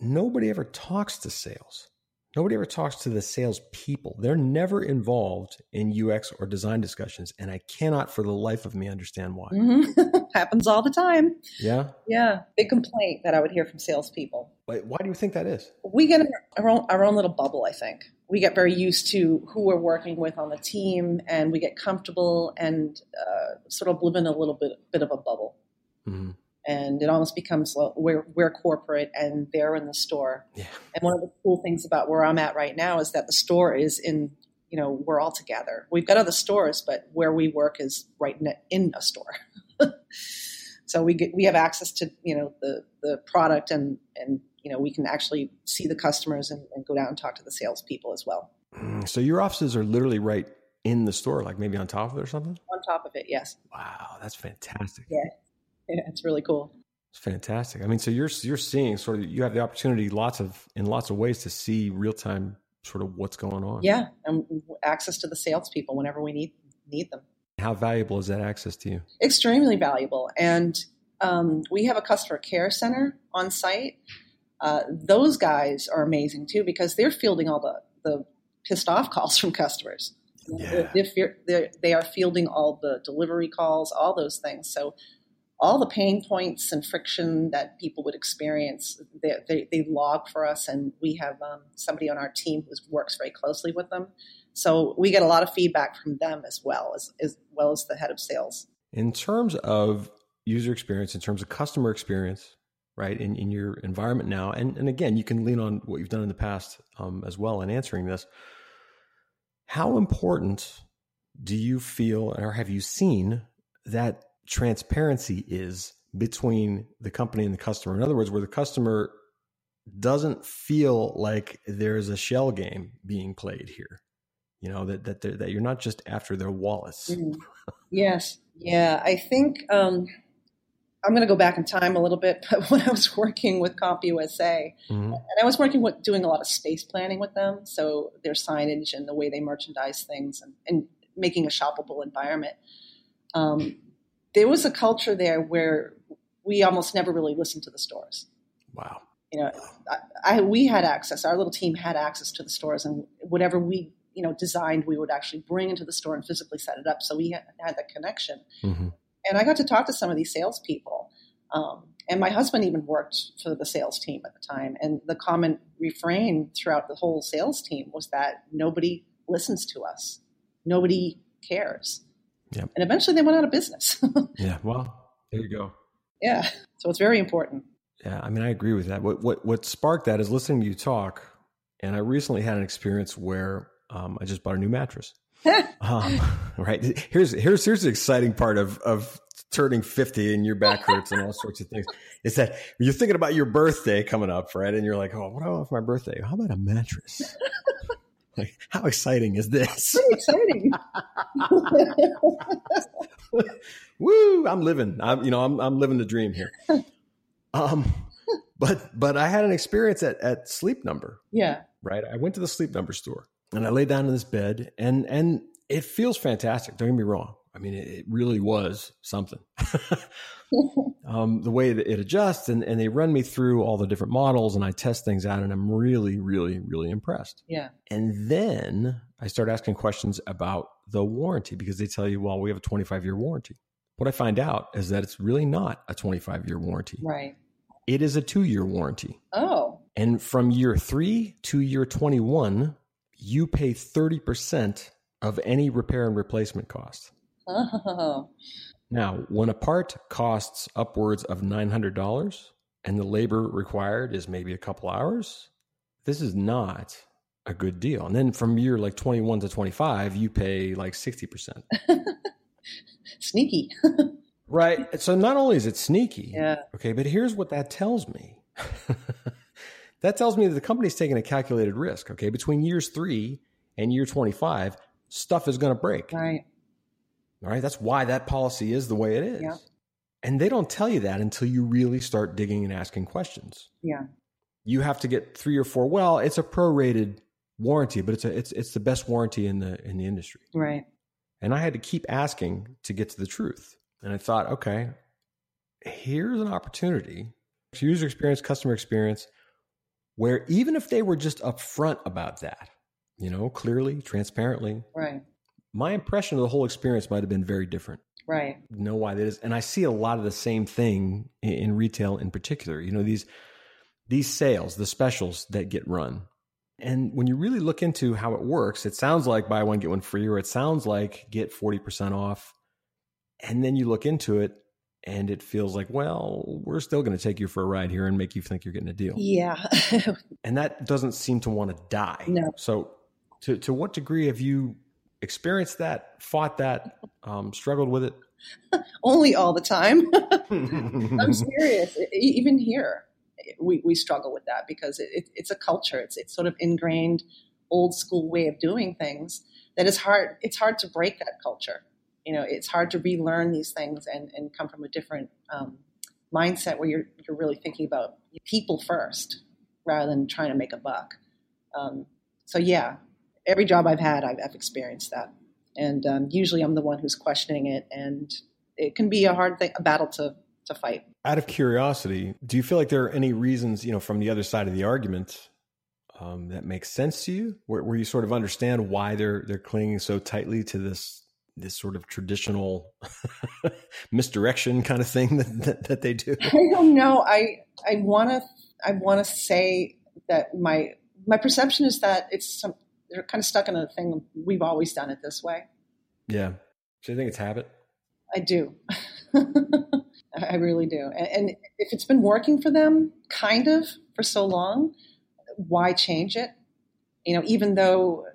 S1: Nobody ever talks to sales. Nobody ever talks to the sales people. They're never involved in UX or design discussions, and I cannot for the life of me understand why.
S2: Mm-hmm. *laughs* Happens all the time.
S1: Yeah.
S2: Yeah. Big complaint that I would hear from salespeople.
S1: Wait, why do you think that is?
S2: We get our own, our own little bubble, I think. We get very used to who we're working with on the team, and we get comfortable and uh, sort of live in a little bit, bit of a bubble. Mm-hmm and it almost becomes we're, we're corporate and they're in the store.
S1: Yeah.
S2: And one of the cool things about where I'm at right now is that the store is in, you know, we're all together. We've got other stores, but where we work is right in a, in a store. *laughs* so we get we have access to you know the the product and and you know we can actually see the customers and, and go down and talk to the salespeople as well.
S1: Mm, so your offices are literally right in the store, like maybe on top of it or something.
S2: On top of it, yes.
S1: Wow, that's fantastic.
S2: Yeah, yeah, it's really cool.
S1: It's fantastic. I mean, so you're you're seeing sort of you have the opportunity lots of in lots of ways to see real time sort of what's going on.
S2: Yeah, and access to the salespeople whenever we need need them.
S1: How valuable is that access to you?
S2: Extremely valuable, and um, we have a customer care center on site. Uh, those guys are amazing too because they're fielding all the the pissed off calls from customers.
S1: Yeah.
S2: They're, they're, they are fielding all the delivery calls, all those things. So all the pain points and friction that people would experience, they, they, they log for us, and we have um, somebody on our team who works very closely with them. So we get a lot of feedback from them as well as, as well as the head of sales.
S1: In terms of user experience, in terms of customer experience, right, in, in your environment now, and, and again, you can lean on what you've done in the past um, as well in answering this. How important do you feel, or have you seen that transparency is between the company and the customer. In other words, where the customer doesn't feel like there's a shell game being played here. You know that that that you're not just after their wallets.
S2: Mm. *laughs* Yes, yeah. I think um, I'm going to go back in time a little bit. *laughs* But when I was working with CompUSA, mm-hmm. and I was working with doing a lot of space planning with them, so their signage and the way they merchandise things, and, and making a shoppable environment. Um, there was a culture there where we almost never really listened to the stores.
S1: Wow.
S2: You know, I, I, we had access. Our little team had access to the stores, and whatever we you know designed, we would actually bring into the store and physically set it up. So we had, had that connection. Mm-hmm. And I got to talk to some of these salespeople. Um, and my husband even worked for the sales team at the time. And the common refrain throughout the whole sales team was that nobody listens to us, nobody cares.
S1: Yep.
S2: And eventually they went out of business. *laughs*
S1: yeah. Well, there you go.
S2: Yeah. So it's very important.
S1: Yeah. I mean, I agree with that. What, what, what sparked that is listening to you talk And I recently had an experience where um, I just bought a new mattress. *laughs* um, *laughs* right. Here's here's here's the exciting part of of turning 50 and your back hurts and all sorts of things is that you're thinking about your birthday coming up, right? And you're like, oh, what do I want for my birthday? How about a mattress? Like, how exciting is this?
S2: Pretty exciting. *laughs*
S1: Woo! I'm living. I'm you know I'm I'm living the dream here. Um, but but I had an experience at at Sleep Number.
S2: Yeah.
S1: Right. I went to the Sleep Number store and I lay down in this bed and and it feels fantastic. Don't get me wrong. I mean, it, it really was something. *laughs* *laughs* um, the way that it adjusts and, and they run me through all the different models and I test things out and I'm really, really, really impressed.
S2: Yeah.
S1: And then I start asking questions about the warranty because they tell you, well, we have a 25 year warranty. What I find out is that it's really not a 25 year warranty.
S2: Right.
S1: It is a two year warranty.
S2: Oh.
S1: And from year three to year 21, you pay 30% of any repair and replacement costs. Oh. Now, when a part costs upwards of $900 and the labor required is maybe a couple hours, this is not a good deal. And then from year like 21 to 25, you pay like 60%. *laughs*
S2: sneaky. *laughs*
S1: right. So not only is it sneaky,
S2: yeah.
S1: okay, but here's what that tells me. *laughs* that tells me that the company's taking a calculated risk, okay? Between years 3 and year 25, stuff is going to break.
S2: Right.
S1: All right. That's why that policy is the way it is.
S2: Yeah.
S1: And they don't tell you that until you really start digging and asking questions.
S2: Yeah.
S1: You have to get three or four. Well, it's a prorated warranty, but it's a it's it's the best warranty in the in the industry.
S2: Right.
S1: And I had to keep asking to get to the truth. And I thought, okay, here's an opportunity user experience, customer experience, where even if they were just upfront about that, you know, clearly, transparently,
S2: right.
S1: My impression of the whole experience might have been very different.
S2: Right.
S1: know why that is, and I see a lot of the same thing in, retail, in particular. You know these these sales, the specials that get run, and when you really look into how it works, it sounds like buy one get one free, or it sounds like get forty percent off, and then you look into it, and it feels like, well, we're still going to take you for a ride here and make you think you're getting a deal.
S2: Yeah. *laughs*
S1: and that doesn't seem to want to die.
S2: No.
S1: So, to to what degree have you experienced that, fought that, um, struggled with it? *laughs*
S2: Only all the time. *laughs* I'm serious. Even here, we, we struggle with that because it, it, it's a culture. It's it's sort of ingrained, old school way of doing things that is hard. It's hard to break that culture. You know, it's hard to relearn these things and, and come from a different um, mindset where you're you're really thinking about people first rather than trying to make a buck. Um, so yeah, every job I've had, I've, I've experienced that, and um, usually I'm the one who's questioning it, and it can be a hard thing, a battle to to fight.
S1: Out of curiosity, do you feel like there are any reasons, you know, from the other side of the argument um, that makes sense to you, where, where you sort of understand why they're they're clinging so tightly to this this sort of traditional *laughs* misdirection kind of thing *laughs* that, that, that they do?
S2: I don't know. I I want to I want to say that my my perception is that it's some they're kind of stuck in a thing. We've always done it this way.
S1: Yeah. So you think it's habit?
S2: I do. *laughs* I really do. And, and, if it's been working for them, kind of for so long, why change it? You know, even though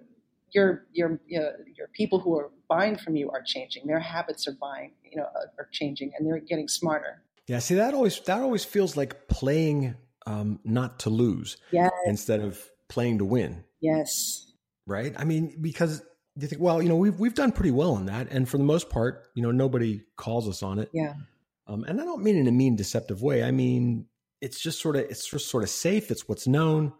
S2: your your your people who are buying from you are changing, their habits are buying, you know, are changing, and they're getting smarter.
S1: Yeah. See, that always that always feels like playing um, not to lose,
S2: yes.
S1: instead of playing to win.
S2: Yes
S1: right? I mean, because you think, well, you know, we've we've done pretty well on that, and for the most part, you know, nobody calls us on it.
S2: Yeah.
S1: Um, and I don't mean in a mean, deceptive way. I mean it's just sort of it's just sort of safe. It's what's known,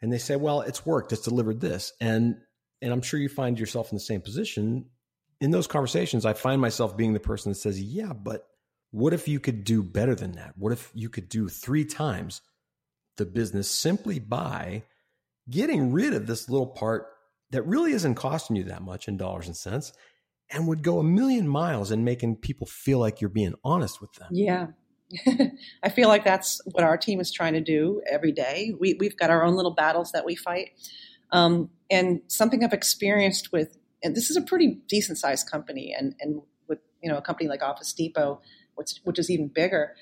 S1: and they say, well, it's worked. It's delivered this, and and I'm sure you find yourself in the same position. In those conversations, I find myself being the person that says, yeah, but what if you could do better than that? What if you could do three times the business simply by getting rid of this little part that really isn't costing you that much in dollars and cents and would go a million miles in making people feel like you're being honest with them.
S2: Yeah. *laughs* I feel like that's what our team is trying to do every day. We, we've got our own little battles that we fight. Um, and something I've experienced with, and this is a pretty decent sized company, and, and with you know a company like Office Depot, which, which is even bigger,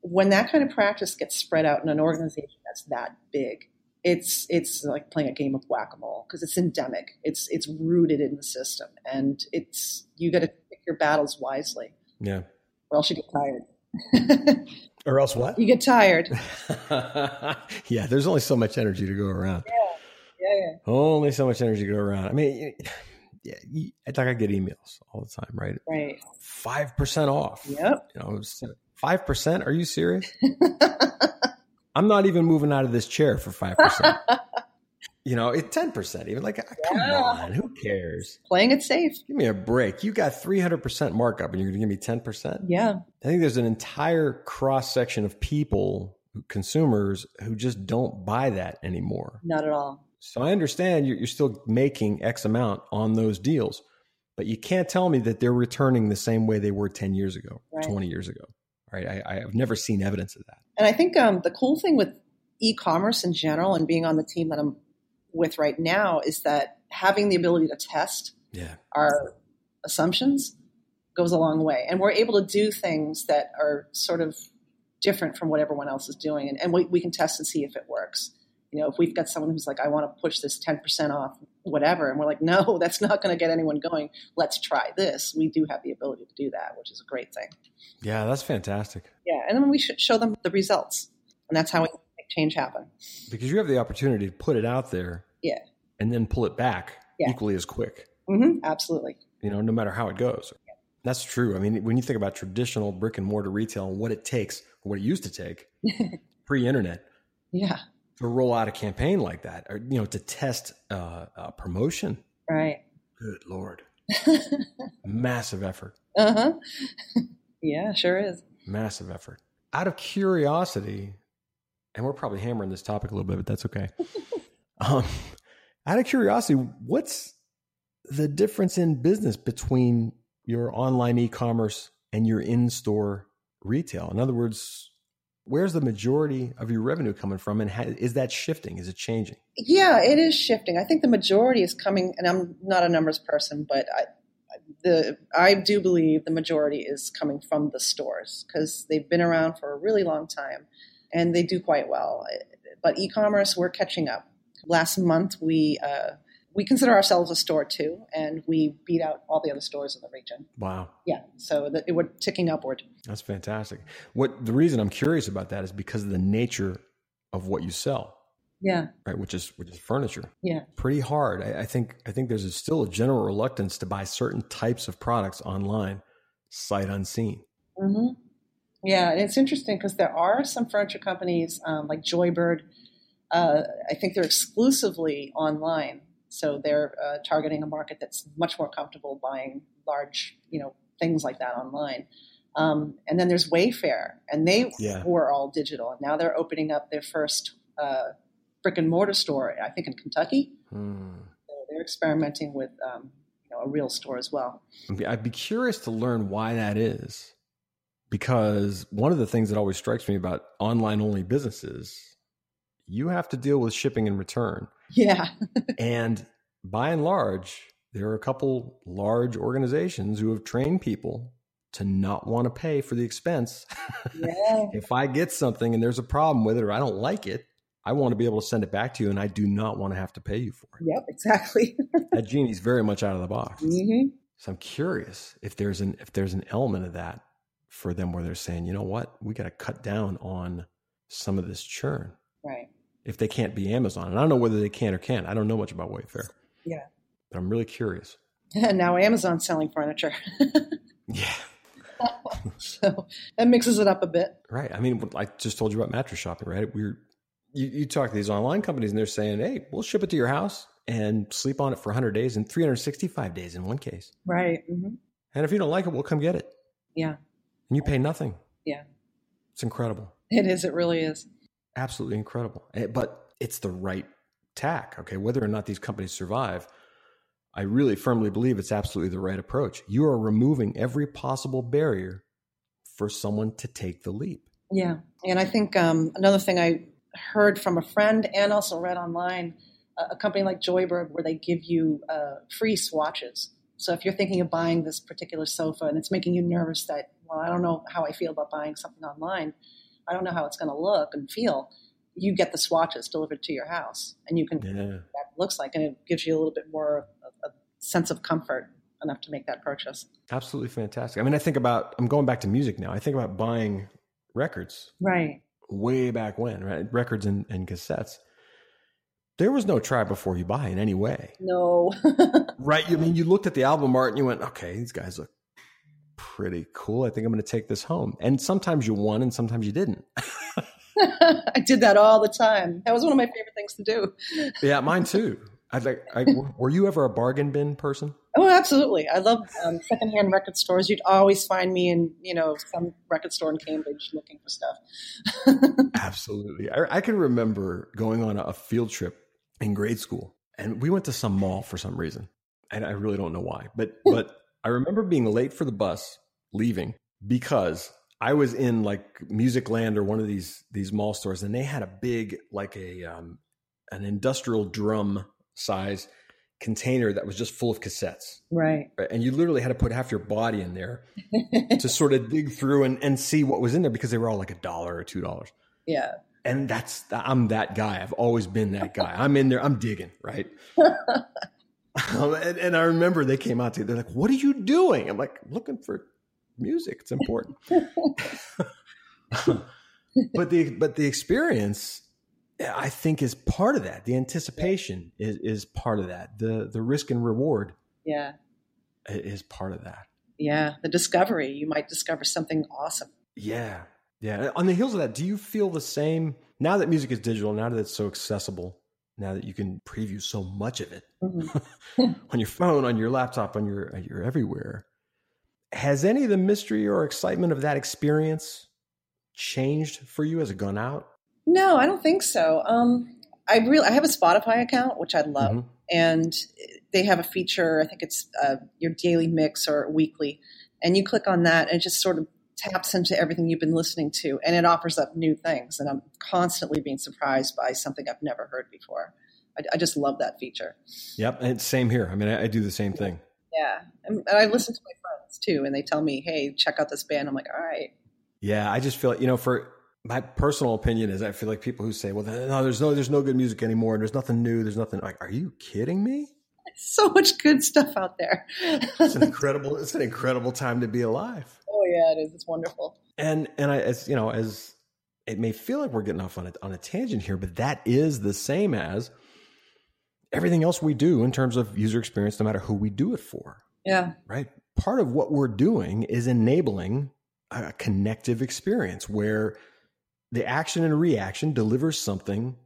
S2: when that kind of practice gets spread out in an organization that's that big, it's it's like playing a game of whack-a-mole because it's endemic. It's it's rooted in the system, and it's you got to pick your battles wisely.
S1: Yeah,
S2: or else you get tired. *laughs*
S1: or else what?
S2: You get tired. *laughs*
S1: yeah, there's only so much energy to go around.
S2: Yeah, yeah, yeah.
S1: Only so much energy to go around. I mean, yeah, like I get emails all the time, right?
S2: Right.
S1: Five percent off.
S2: Yep.
S1: You know, uh, five percent. Are you serious? *laughs* I'm not even moving out of this chair for five percent. *laughs* you know, it's ten percent. Even like, ah, come yeah. on, who cares?
S2: Playing it safe.
S1: Give me a break. You got three hundred percent markup, and you're going to give me ten percent.
S2: Yeah.
S1: I think there's an entire cross section of people, consumers, who just don't buy that anymore.
S2: Not at all.
S1: So I understand you're, you're still making X amount on those deals, but you can't tell me that they're returning the same way they were ten years ago, right. twenty years ago. Right? I, I have never seen evidence of that.
S2: And I think um, the cool thing with e-commerce in general and being on the team that I'm with right now is that having the ability to test
S1: yeah.
S2: our assumptions goes a long way. And we're able to do things that are sort of different from what everyone else is doing. And, and we, we can test and see if it works. You know, if we've got someone who's like, I want to push this 10% off, whatever, and we're like, no, *laughs* that's not going to get anyone going. Let's try this. We do have the ability to do that, which is a great thing.
S1: Yeah, that's fantastic.
S2: Yeah, and then we should show them the results, and that's how we make change happen.
S1: Because you have the opportunity to put it out there,
S2: yeah,
S1: and then pull it back yeah. equally as quick.
S2: Mm-hmm, absolutely.
S1: You know, no matter how it goes. Yeah. That's true. I mean, when you think about traditional brick and mortar retail and what it takes, what it used to take, *laughs* pre-internet,
S2: yeah,
S1: to roll out a campaign like that, or you know, to test uh, a promotion,
S2: right?
S1: Good lord, *laughs* massive effort.
S2: Uh huh. *laughs* Yeah, sure is.
S1: Massive effort. Out of curiosity, and we're probably hammering this topic a little bit, but that's okay. *laughs* um, out of curiosity, what's the difference in business between your online e-commerce and your in-store retail? In other words, where's the majority of your revenue coming from, and how, is that shifting? Is it changing?
S2: Yeah, it is shifting. I think the majority is coming, and I'm not a numbers person, but I, the I do believe the majority is coming from the stores because they've been around for a really long time and they do quite well. But e-commerce, we're catching up. Last month, we uh, we consider ourselves a store too, and we beat out all the other stores in the region.
S1: Wow!
S2: Yeah, so that we're ticking upward.
S1: That's fantastic. What the reason I'm curious about that is because of the nature of what you sell.
S2: Yeah.
S1: Right, which is which is furniture.
S2: Yeah.
S1: Pretty hard. I, I think I think there's a, still a general reluctance to buy certain types of products online, sight unseen.
S2: Mm-hmm. Yeah, and it's interesting because there are some furniture companies um, like Joybird. Uh, I think they're exclusively online, so they're uh, targeting a market that's much more comfortable buying large, you know, things like that online. Um, and then there's Wayfair, and they yeah. were all digital, and now they're opening up their first uh, brick and mortar store, I think in Kentucky. Hmm. So they're experimenting with um, you know, a real store as well.
S1: I'd be curious to learn why that is, because one of the things that always strikes me about online only businesses, you have to deal with shipping and return.
S2: Yeah, *laughs*
S1: and by and large, there are a couple large organizations who have trained people to not want to pay for the expense.
S2: Yeah. *laughs*
S1: if I get something and there's a problem with it or I don't like it, I want to be able to send it back to you, and I do not want to have to pay you for it.
S2: Yep, exactly. *laughs*
S1: that genie's very much out of the box.
S2: Mm-hmm.
S1: So I'm curious if there's an if there's an element of that for them where they're saying, you know what, we got to cut down on some of this churn.
S2: Right.
S1: If they can't be Amazon, and I don't know whether they can or can't. I don't know much about Wayfair.
S2: Yeah.
S1: But I'm really curious.
S2: And *laughs* now Amazon's selling furniture. *laughs*
S1: yeah. *laughs*
S2: so that mixes it up a bit.
S1: Right. I mean, I just told you about mattress shopping, right? We're you, you talk to these online companies and they're saying, hey, we'll ship it to your house and sleep on it for 100 days and 365 days in one case.
S2: Right. Mm-hmm.
S1: And if you don't like it, we'll come get it.
S2: Yeah.
S1: And you pay nothing.
S2: Yeah.
S1: It's incredible.
S2: It is. It really is.
S1: Absolutely incredible. Eh, but it's the right tack. Okay. Whether or not these companies survive, I really firmly believe it's absolutely the right approach. You are removing every possible barrier for someone to take the leap.
S2: Yeah. And I think um, another thing I heard from a friend and also read online a, company like Joybird where they give you uh, free swatches. So if you're thinking of buying this particular sofa and it's making you nervous that, well, I don't know how I feel about buying something online, I don't know how it's going to look and feel, you get the swatches delivered to your house, and you can yeah. that looks like, and it gives you a little bit more a, a sense of comfort enough to make that purchase.
S1: Absolutely fantastic. I mean, I think about I'm going back to music now. I think about buying records,
S2: right?
S1: Way back when, right? Records and, and cassettes. There was no try before you buy in any way.
S2: No. *laughs*
S1: right. I mean, you looked at the album art and you went, okay, these guys look pretty cool. I think I'm going to take this home. And sometimes you won and sometimes you didn't. *laughs*
S2: I did that all the time. That was one of my favorite things to do.
S1: yeah, mine too. I like. I, were you ever a bargain bin person?
S2: Oh, absolutely. I love um, secondhand record stores. You'd always find me in, you know, some record store in Cambridge looking for stuff. *laughs*
S1: absolutely. I, I, can remember going on a field trip in grade school, and we went to some mall for some reason, and I really don't know why. But but I remember being late for the bus, leaving because I was in like Musicland or one of these these mall stores, and they had a big like a um, an industrial drum size container that was just full of cassettes.
S2: Right.
S1: And you literally had to put half your body in there *laughs* to sort of dig through and, and see what was in there because they were all like a dollar or two dollars.
S2: Yeah.
S1: And that's I'm that guy. I've always been that guy. I'm in there. I'm digging. Right. *laughs* um, *laughs* and, and, I remember they came out to you. They're like, "What are you doing?" I'm like, "Looking for music. It's important." *laughs* but the but the experience I think is part of that. The anticipation is, is part of that. The the risk and reward,
S2: yeah,
S1: is part of that.
S2: Yeah, the discovery. You might discover something awesome.
S1: Yeah, yeah. On the heels of that, do you feel the same now that music is digital? Now that it's so accessible, now that you can preview so much of it mm-hmm. *laughs* on your phone, on your laptop, on your you're everywhere. Has any of the mystery or excitement of that experience changed for you as it gone out?
S2: No, I don't think so. Um, I really I have a Spotify account which I love, mm-hmm. and they have a feature. I think it's uh, your daily mix or weekly, and you click on that, and it just sort of taps into everything you've been listening to, and it offers up new things. And I'm constantly being surprised by something I've never heard before. I, I just love that feature.
S1: Yep, and same here. I mean, I, I do the same thing.
S2: Yeah, and, and I listen to my friends too, and they tell me, "Hey, check out this band." I'm like, "All right."
S1: Yeah, I just feel like you know for my personal opinion is I feel like people who say, "Well, no, there's no, there's no good music anymore. And There's nothing new. There's nothing." Like, are you kidding me?
S2: So much good stuff out there.
S1: it's an *laughs* incredible. It's an incredible time to be alive.
S2: Yeah, it is. It's wonderful.
S1: And and I, as you know, as it may feel like we're getting off on a, on a tangent here, but that is the same as everything else we do in terms of user experience, no matter who we do it for.
S2: Yeah.
S1: Right. Part of what we're doing is enabling a connective experience where the action and reaction delivers something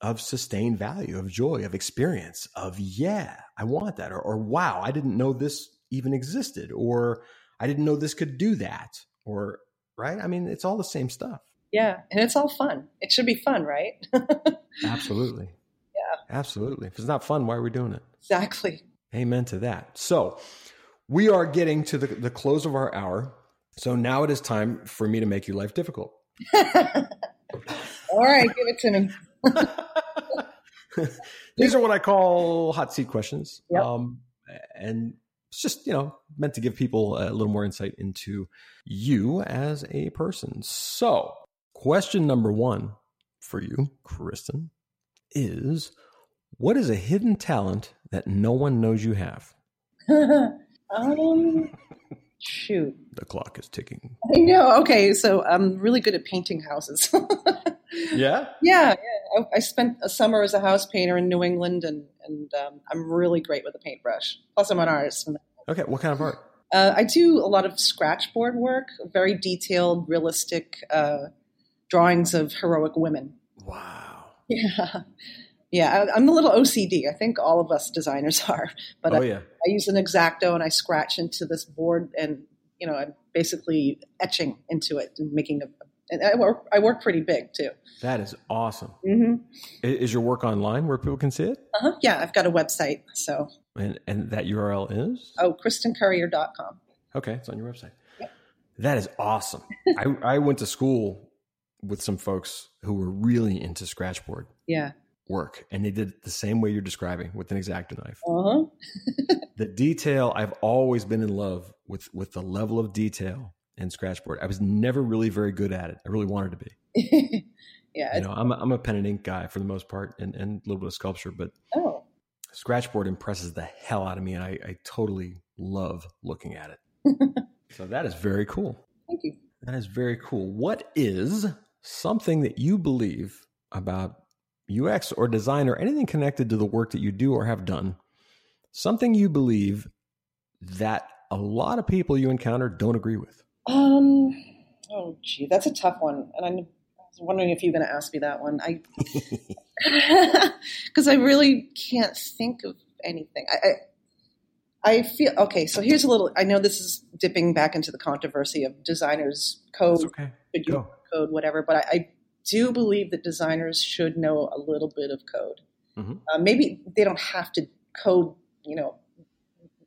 S1: of sustained value, of joy, of experience, of yeah, I want that, or, or wow, I didn't know this even existed, or I didn't know this could do that, or right? I mean, it's all the same stuff.
S2: Yeah, and it's all fun. It should be fun, right? *laughs*
S1: Absolutely.
S2: Yeah.
S1: Absolutely. If it's not fun, why are we doing it?
S2: Exactly.
S1: Amen to that. So we are getting to the, the close of our hour. So now it is time for me to make your life difficult. *laughs*
S2: All right, give it to me. *laughs*
S1: These are what I call hot seat questions.
S2: Yep.
S1: Um, and it's just, you know, meant to give people a little more insight into you as a person. So, question number one for you, Kristen, is what is a hidden talent that no one knows you have? *laughs*
S2: um, Shoot.
S1: The clock is ticking.
S2: I know. Okay, so I'm really good at painting houses. *laughs*
S1: yeah?
S2: Yeah, yeah. I, I, spent a summer as a house painter in New England, and, and um, I'm really great with a paintbrush. Plus, I'm an artist.
S1: Okay, what kind of art?
S2: Uh, I do a lot of scratchboard work, very detailed, realistic uh, drawings of heroic women.
S1: Wow.
S2: Yeah. Yeah, I, am a little OCD. I think all of us designers are. But
S1: oh,
S2: I,
S1: yeah.
S2: I use an exacto and I scratch into this board, and you know, I'm basically etching into it and making a. And I work. I work pretty big too.
S1: That is awesome.
S2: Mm-hmm.
S1: Is your work online where people can see it?
S2: Uh-huh. Yeah, I've got a website. So.
S1: And and that URL is?
S2: Oh, KristenCurrier.com.
S1: Okay, it's on your website. Yep. That is awesome. *laughs* I, I went to school with some folks who were really into Scratchboard.
S2: Yeah
S1: work and they did it the same way you're describing with an exacto knife
S2: uh-huh. *laughs*
S1: the detail i've always been in love with with the level of detail in scratchboard i was never really very good at it i really wanted to be *laughs*
S2: Yeah.
S1: You know, I'm a, I'm a pen and ink guy for the most part, and, and a little bit of sculpture, but
S2: oh,
S1: scratchboard impresses the hell out of me, and I, I totally love looking at it. *laughs* so that is very cool.
S2: thank you.
S1: That is very cool. What is something that you believe about UX or design or anything connected to the work that you do or have done? Something you believe that a lot of people you encounter don't agree with?
S2: Um. Oh, gee, that's a tough one, and I'm, I was wondering if you're going to ask me that one. I *laughs* *laughs* because I really can't think of anything. I, I I feel okay. So here's a little. I know this is dipping back into the controversy of designers code,
S1: okay.
S2: Code, whatever. But I, I do believe that designers should know a little bit of code.
S1: Mhm.
S2: Uh, maybe they don't have to code, you know,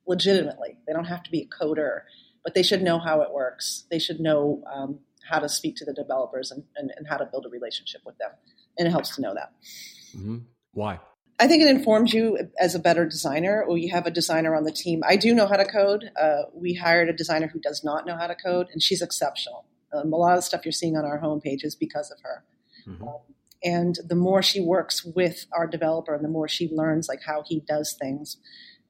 S2: legitimately. They don't have to be a coder, but they should know how it works. They should know um, how to speak to the developers and, and, and how to build a relationship with them. And it helps to know that.
S1: hmm Why?
S2: I think it informs you as a better designer, or you have a designer on the team. I do know how to code. Uh, we hired a designer who does not know how to code, and she's exceptional. Um, a lot of the stuff you're seeing on our homepage is because of her.
S1: Mhm.
S2: And the more she works with our developer, and the more she learns like how he does things,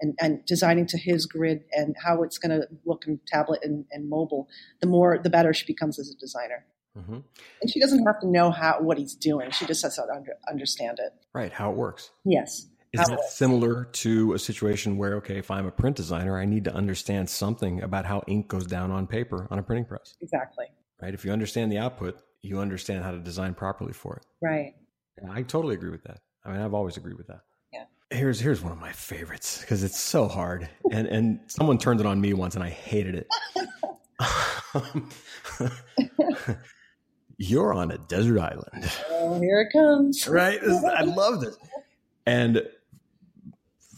S2: and, and designing to his grid and how it's going to look in tablet and, and mobile, the more the better she becomes as a designer.
S1: hmm
S2: And she doesn't have to know how what he's doing; she just has to under, understand it.
S1: Right. How it works.
S2: Yes.
S1: Is that similar to a situation where, okay, if I'm a print designer, I need to understand something about how ink goes down on paper on a printing press,
S2: Exactly.
S1: right? If you understand the output, you understand how to design properly for it.
S2: Right.
S1: And I totally agree with that. I mean, I've always agreed with that. Here's here's one of my favorites because it's so hard, and and someone turned it on me once, and I hated it. *laughs* You're on a desert island,
S2: Oh, here it comes.
S1: right? I love this, and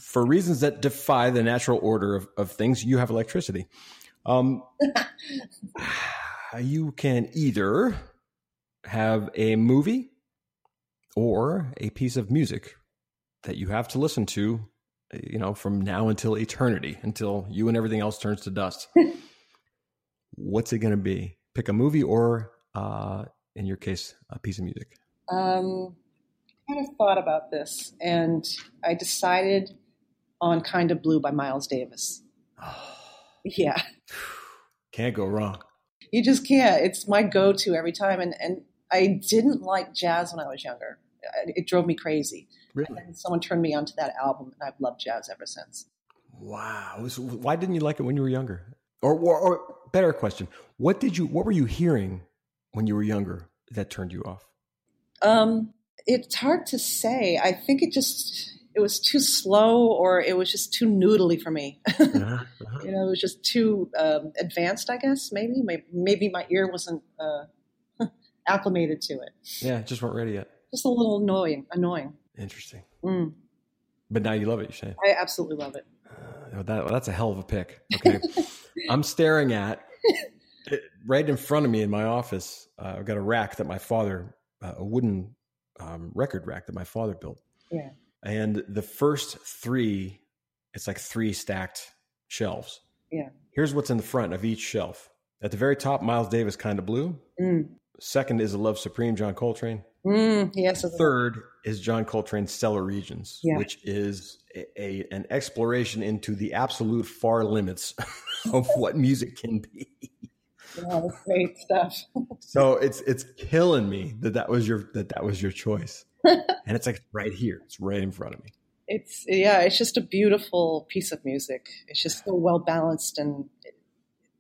S1: for reasons that defy the natural order of, of things, you have electricity. Um, *sighs* you can either have a movie or a piece of music that you have to listen to, you know, from now until eternity, until you and everything else turns to dust. *laughs* What's it going to be? Pick a movie or, uh, in your case, a piece of music.
S2: Um, I kind of thought about this, and I decided on "Kind of Blue" by Miles Davis. *sighs* Yeah, *sighs*
S1: Can't go wrong.
S2: you just can't. It's my go-to every time, and and I didn't like jazz when I was younger. It it drove me crazy.
S1: Really?
S2: And someone turned me onto that album, and I've loved jazz ever since.
S1: Wow. So why didn't you like it when you were younger? Or, or, or better question, what did you, what were you hearing when you were younger that turned you off?
S2: Um, it's hard to say. I think it just it was too slow, or it was just too noodly for me. *laughs*
S1: Uh-huh, uh-huh.
S2: you know, it was just too um, advanced. I guess maybe maybe my ear wasn't uh, *laughs* acclimated to it.
S1: Yeah, just weren't ready yet.
S2: Just a little annoying. Annoying.
S1: Interesting.
S2: Mm,
S1: But now you love it, you're saying.
S2: I absolutely love it.
S1: Uh, that, that's a hell of a pick. Okay. *laughs* I'm staring at it, right in front of me in my office. Uh, I've got a rack that my father, uh, a wooden um, record rack that my father built.
S2: Yeah.
S1: And the first three, it's like three stacked shelves.
S2: Yeah.
S1: Here's what's in the front of each shelf. At the very top, Miles Davis, kind of blue.
S2: Mm.
S1: Second is a Love Supreme, John Coltrane.
S2: Mm, yes.
S1: Third is John Coltrane's Stellar Regions,
S2: Yeah.
S1: which is a, a an exploration into the absolute far limits *laughs* of what music can be.
S2: Yeah, great stuff. *laughs*
S1: So it's it's killing me that that was your that that was your choice, *laughs* and it's like right here, it's right in front of me.
S2: It's yeah, it's just a beautiful piece of music. It's just so well balanced, and it,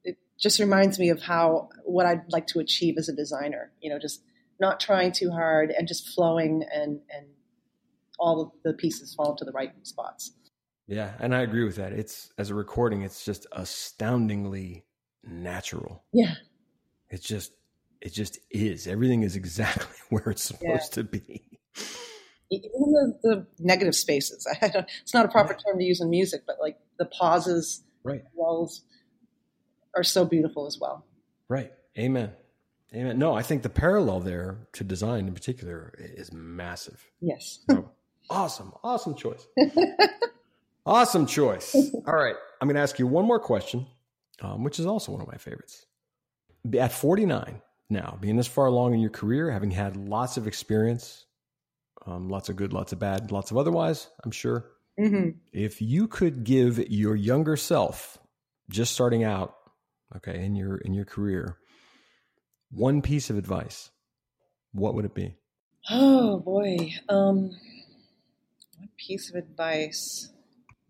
S2: it just reminds me of how what I'd like to achieve as a designer. You know, just not trying too hard and just flowing, and and all of the pieces fall into the right spots.
S1: Yeah, and I agree with that. It's as a recording, it's just astoundingly natural.
S2: Yeah,
S1: It just it just is. Everything is *laughs* exactly where it's supposed to be.
S2: even the, the negative spaces. *laughs* I don't, it's not a proper term to use in music, but like the pauses,
S1: Right.
S2: Walls are so beautiful as well.
S1: Right. Amen. Amen. No, I think the parallel there to design in particular is massive.
S2: Yes.
S1: So, awesome. Awesome choice. *laughs* awesome choice. All right. I'm going to ask you one more question, um, which is also one of my favorites. At 49, now, being this far along in your career, having had lots of experience, um, lots of good, lots of bad, lots of otherwise, I'm sure. Mm-hmm. If you could give your younger self, just starting out, okay, in your in your career, one piece of advice, what would it be?
S2: Oh boy, um, one piece of advice.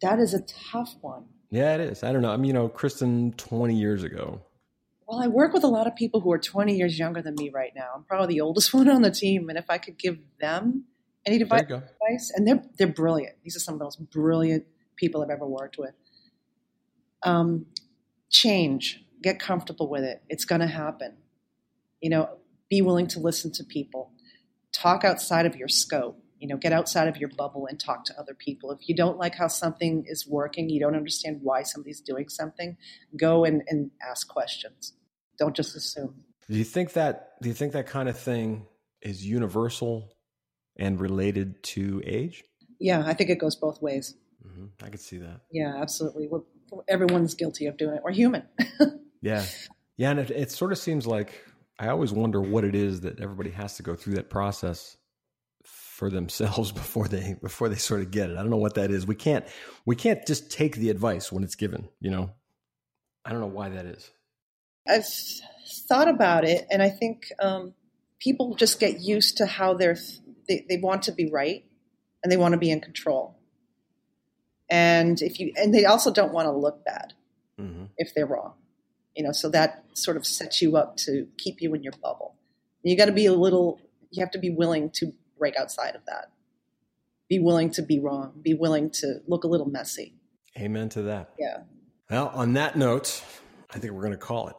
S2: That is a tough one.
S1: Yeah, it is. I don't know. I mean, you know, Kristen, twenty years ago,
S2: well, I work with a lot of people who are 20 years younger than me right now. I'm probably the oldest *laughs* one on the team, and if I could give them any advice, advice and they're they're brilliant. These are some of the most brilliant people I've ever worked with. Um, change, get comfortable with it. It's going to happen. You know, be willing to listen to people. Talk outside of your scope. You know, get outside of your bubble and talk to other people. If you don't like how something is working, you don't understand why somebody's doing something, go and, and ask questions don't just assume.
S1: Do you think that? Do you think that kind of thing is universal and related to age?
S2: Yeah, I think it goes both ways.
S1: Mm-hmm. I could see that.
S2: Yeah, absolutely. We're, everyone's guilty of doing it. We're human. *laughs*
S1: yeah, yeah, and it, it sort of seems like I always wonder what it is that everybody has to go through that process for themselves *laughs* before they before they sort of get it. I don't know what that is. We can't we can't just take the advice when it's given. You know, I don't know why that is.
S2: I've thought about it, and I think um, people just get used to how they're they, they want to be right and they want to be in control. And if you and they also don't want to look bad mm-hmm. if they're wrong, you know. So that sort of sets you up to keep you in your bubble. You got to be a little. You have to be willing to break outside of that. Be willing to be wrong. Be willing to look a little messy.
S1: Amen to that.
S2: Yeah.
S1: Well, on that note, I think we're going to call it.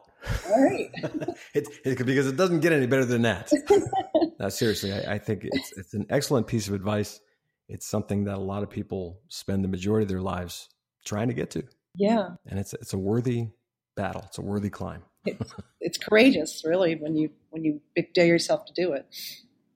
S2: All right. *laughs*
S1: it, it, because it doesn't get any better than that. *laughs* now seriously, I, I, think it's it's an excellent piece of advice. It's something that a lot of people spend the majority of their lives trying to get to.
S2: Yeah.
S1: And it's it's a worthy battle. It's a worthy climb.
S2: it's, *laughs* it's courageous, really, when you when you dare yourself to do it.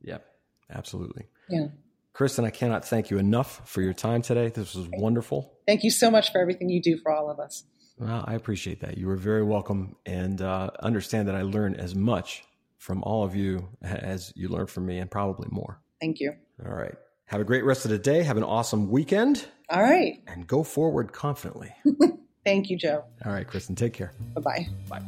S1: Yep. Absolutely.
S2: Yeah.
S1: Kristen, I cannot thank you enough for your time today. This was wonderful.
S2: Thank you so much for everything you do for all of us.
S1: Well, I appreciate that. You are very welcome and uh, understand that I learn as much from all of you as you learn from me and probably more.
S2: Thank you.
S1: All right. Have a great rest of the day. Have an awesome weekend.
S2: All right.
S1: And go forward confidently. *laughs*
S2: Thank you, Joe.
S1: All right, Kristen. Take care.
S2: Bye-bye.
S1: Bye.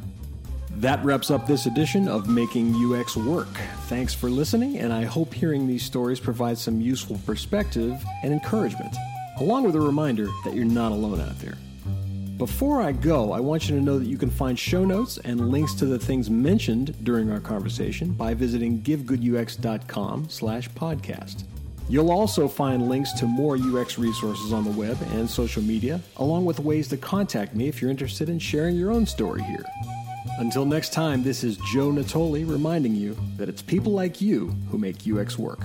S1: That wraps up this edition of Making UX Work. Thanks for listening, and I hope hearing these stories provides some useful perspective and encouragement, along with a reminder that you're not alone out there. Before I go, I want you to know that you can find show notes and links to the things mentioned during our conversation by visiting givegoodux.com slash podcast. You'll also find links to more UX resources on the web and social media, along with ways to contact me if you're interested in sharing your own story here. Until next time, this is Joe Natoli reminding you that it's people like you who make UX work.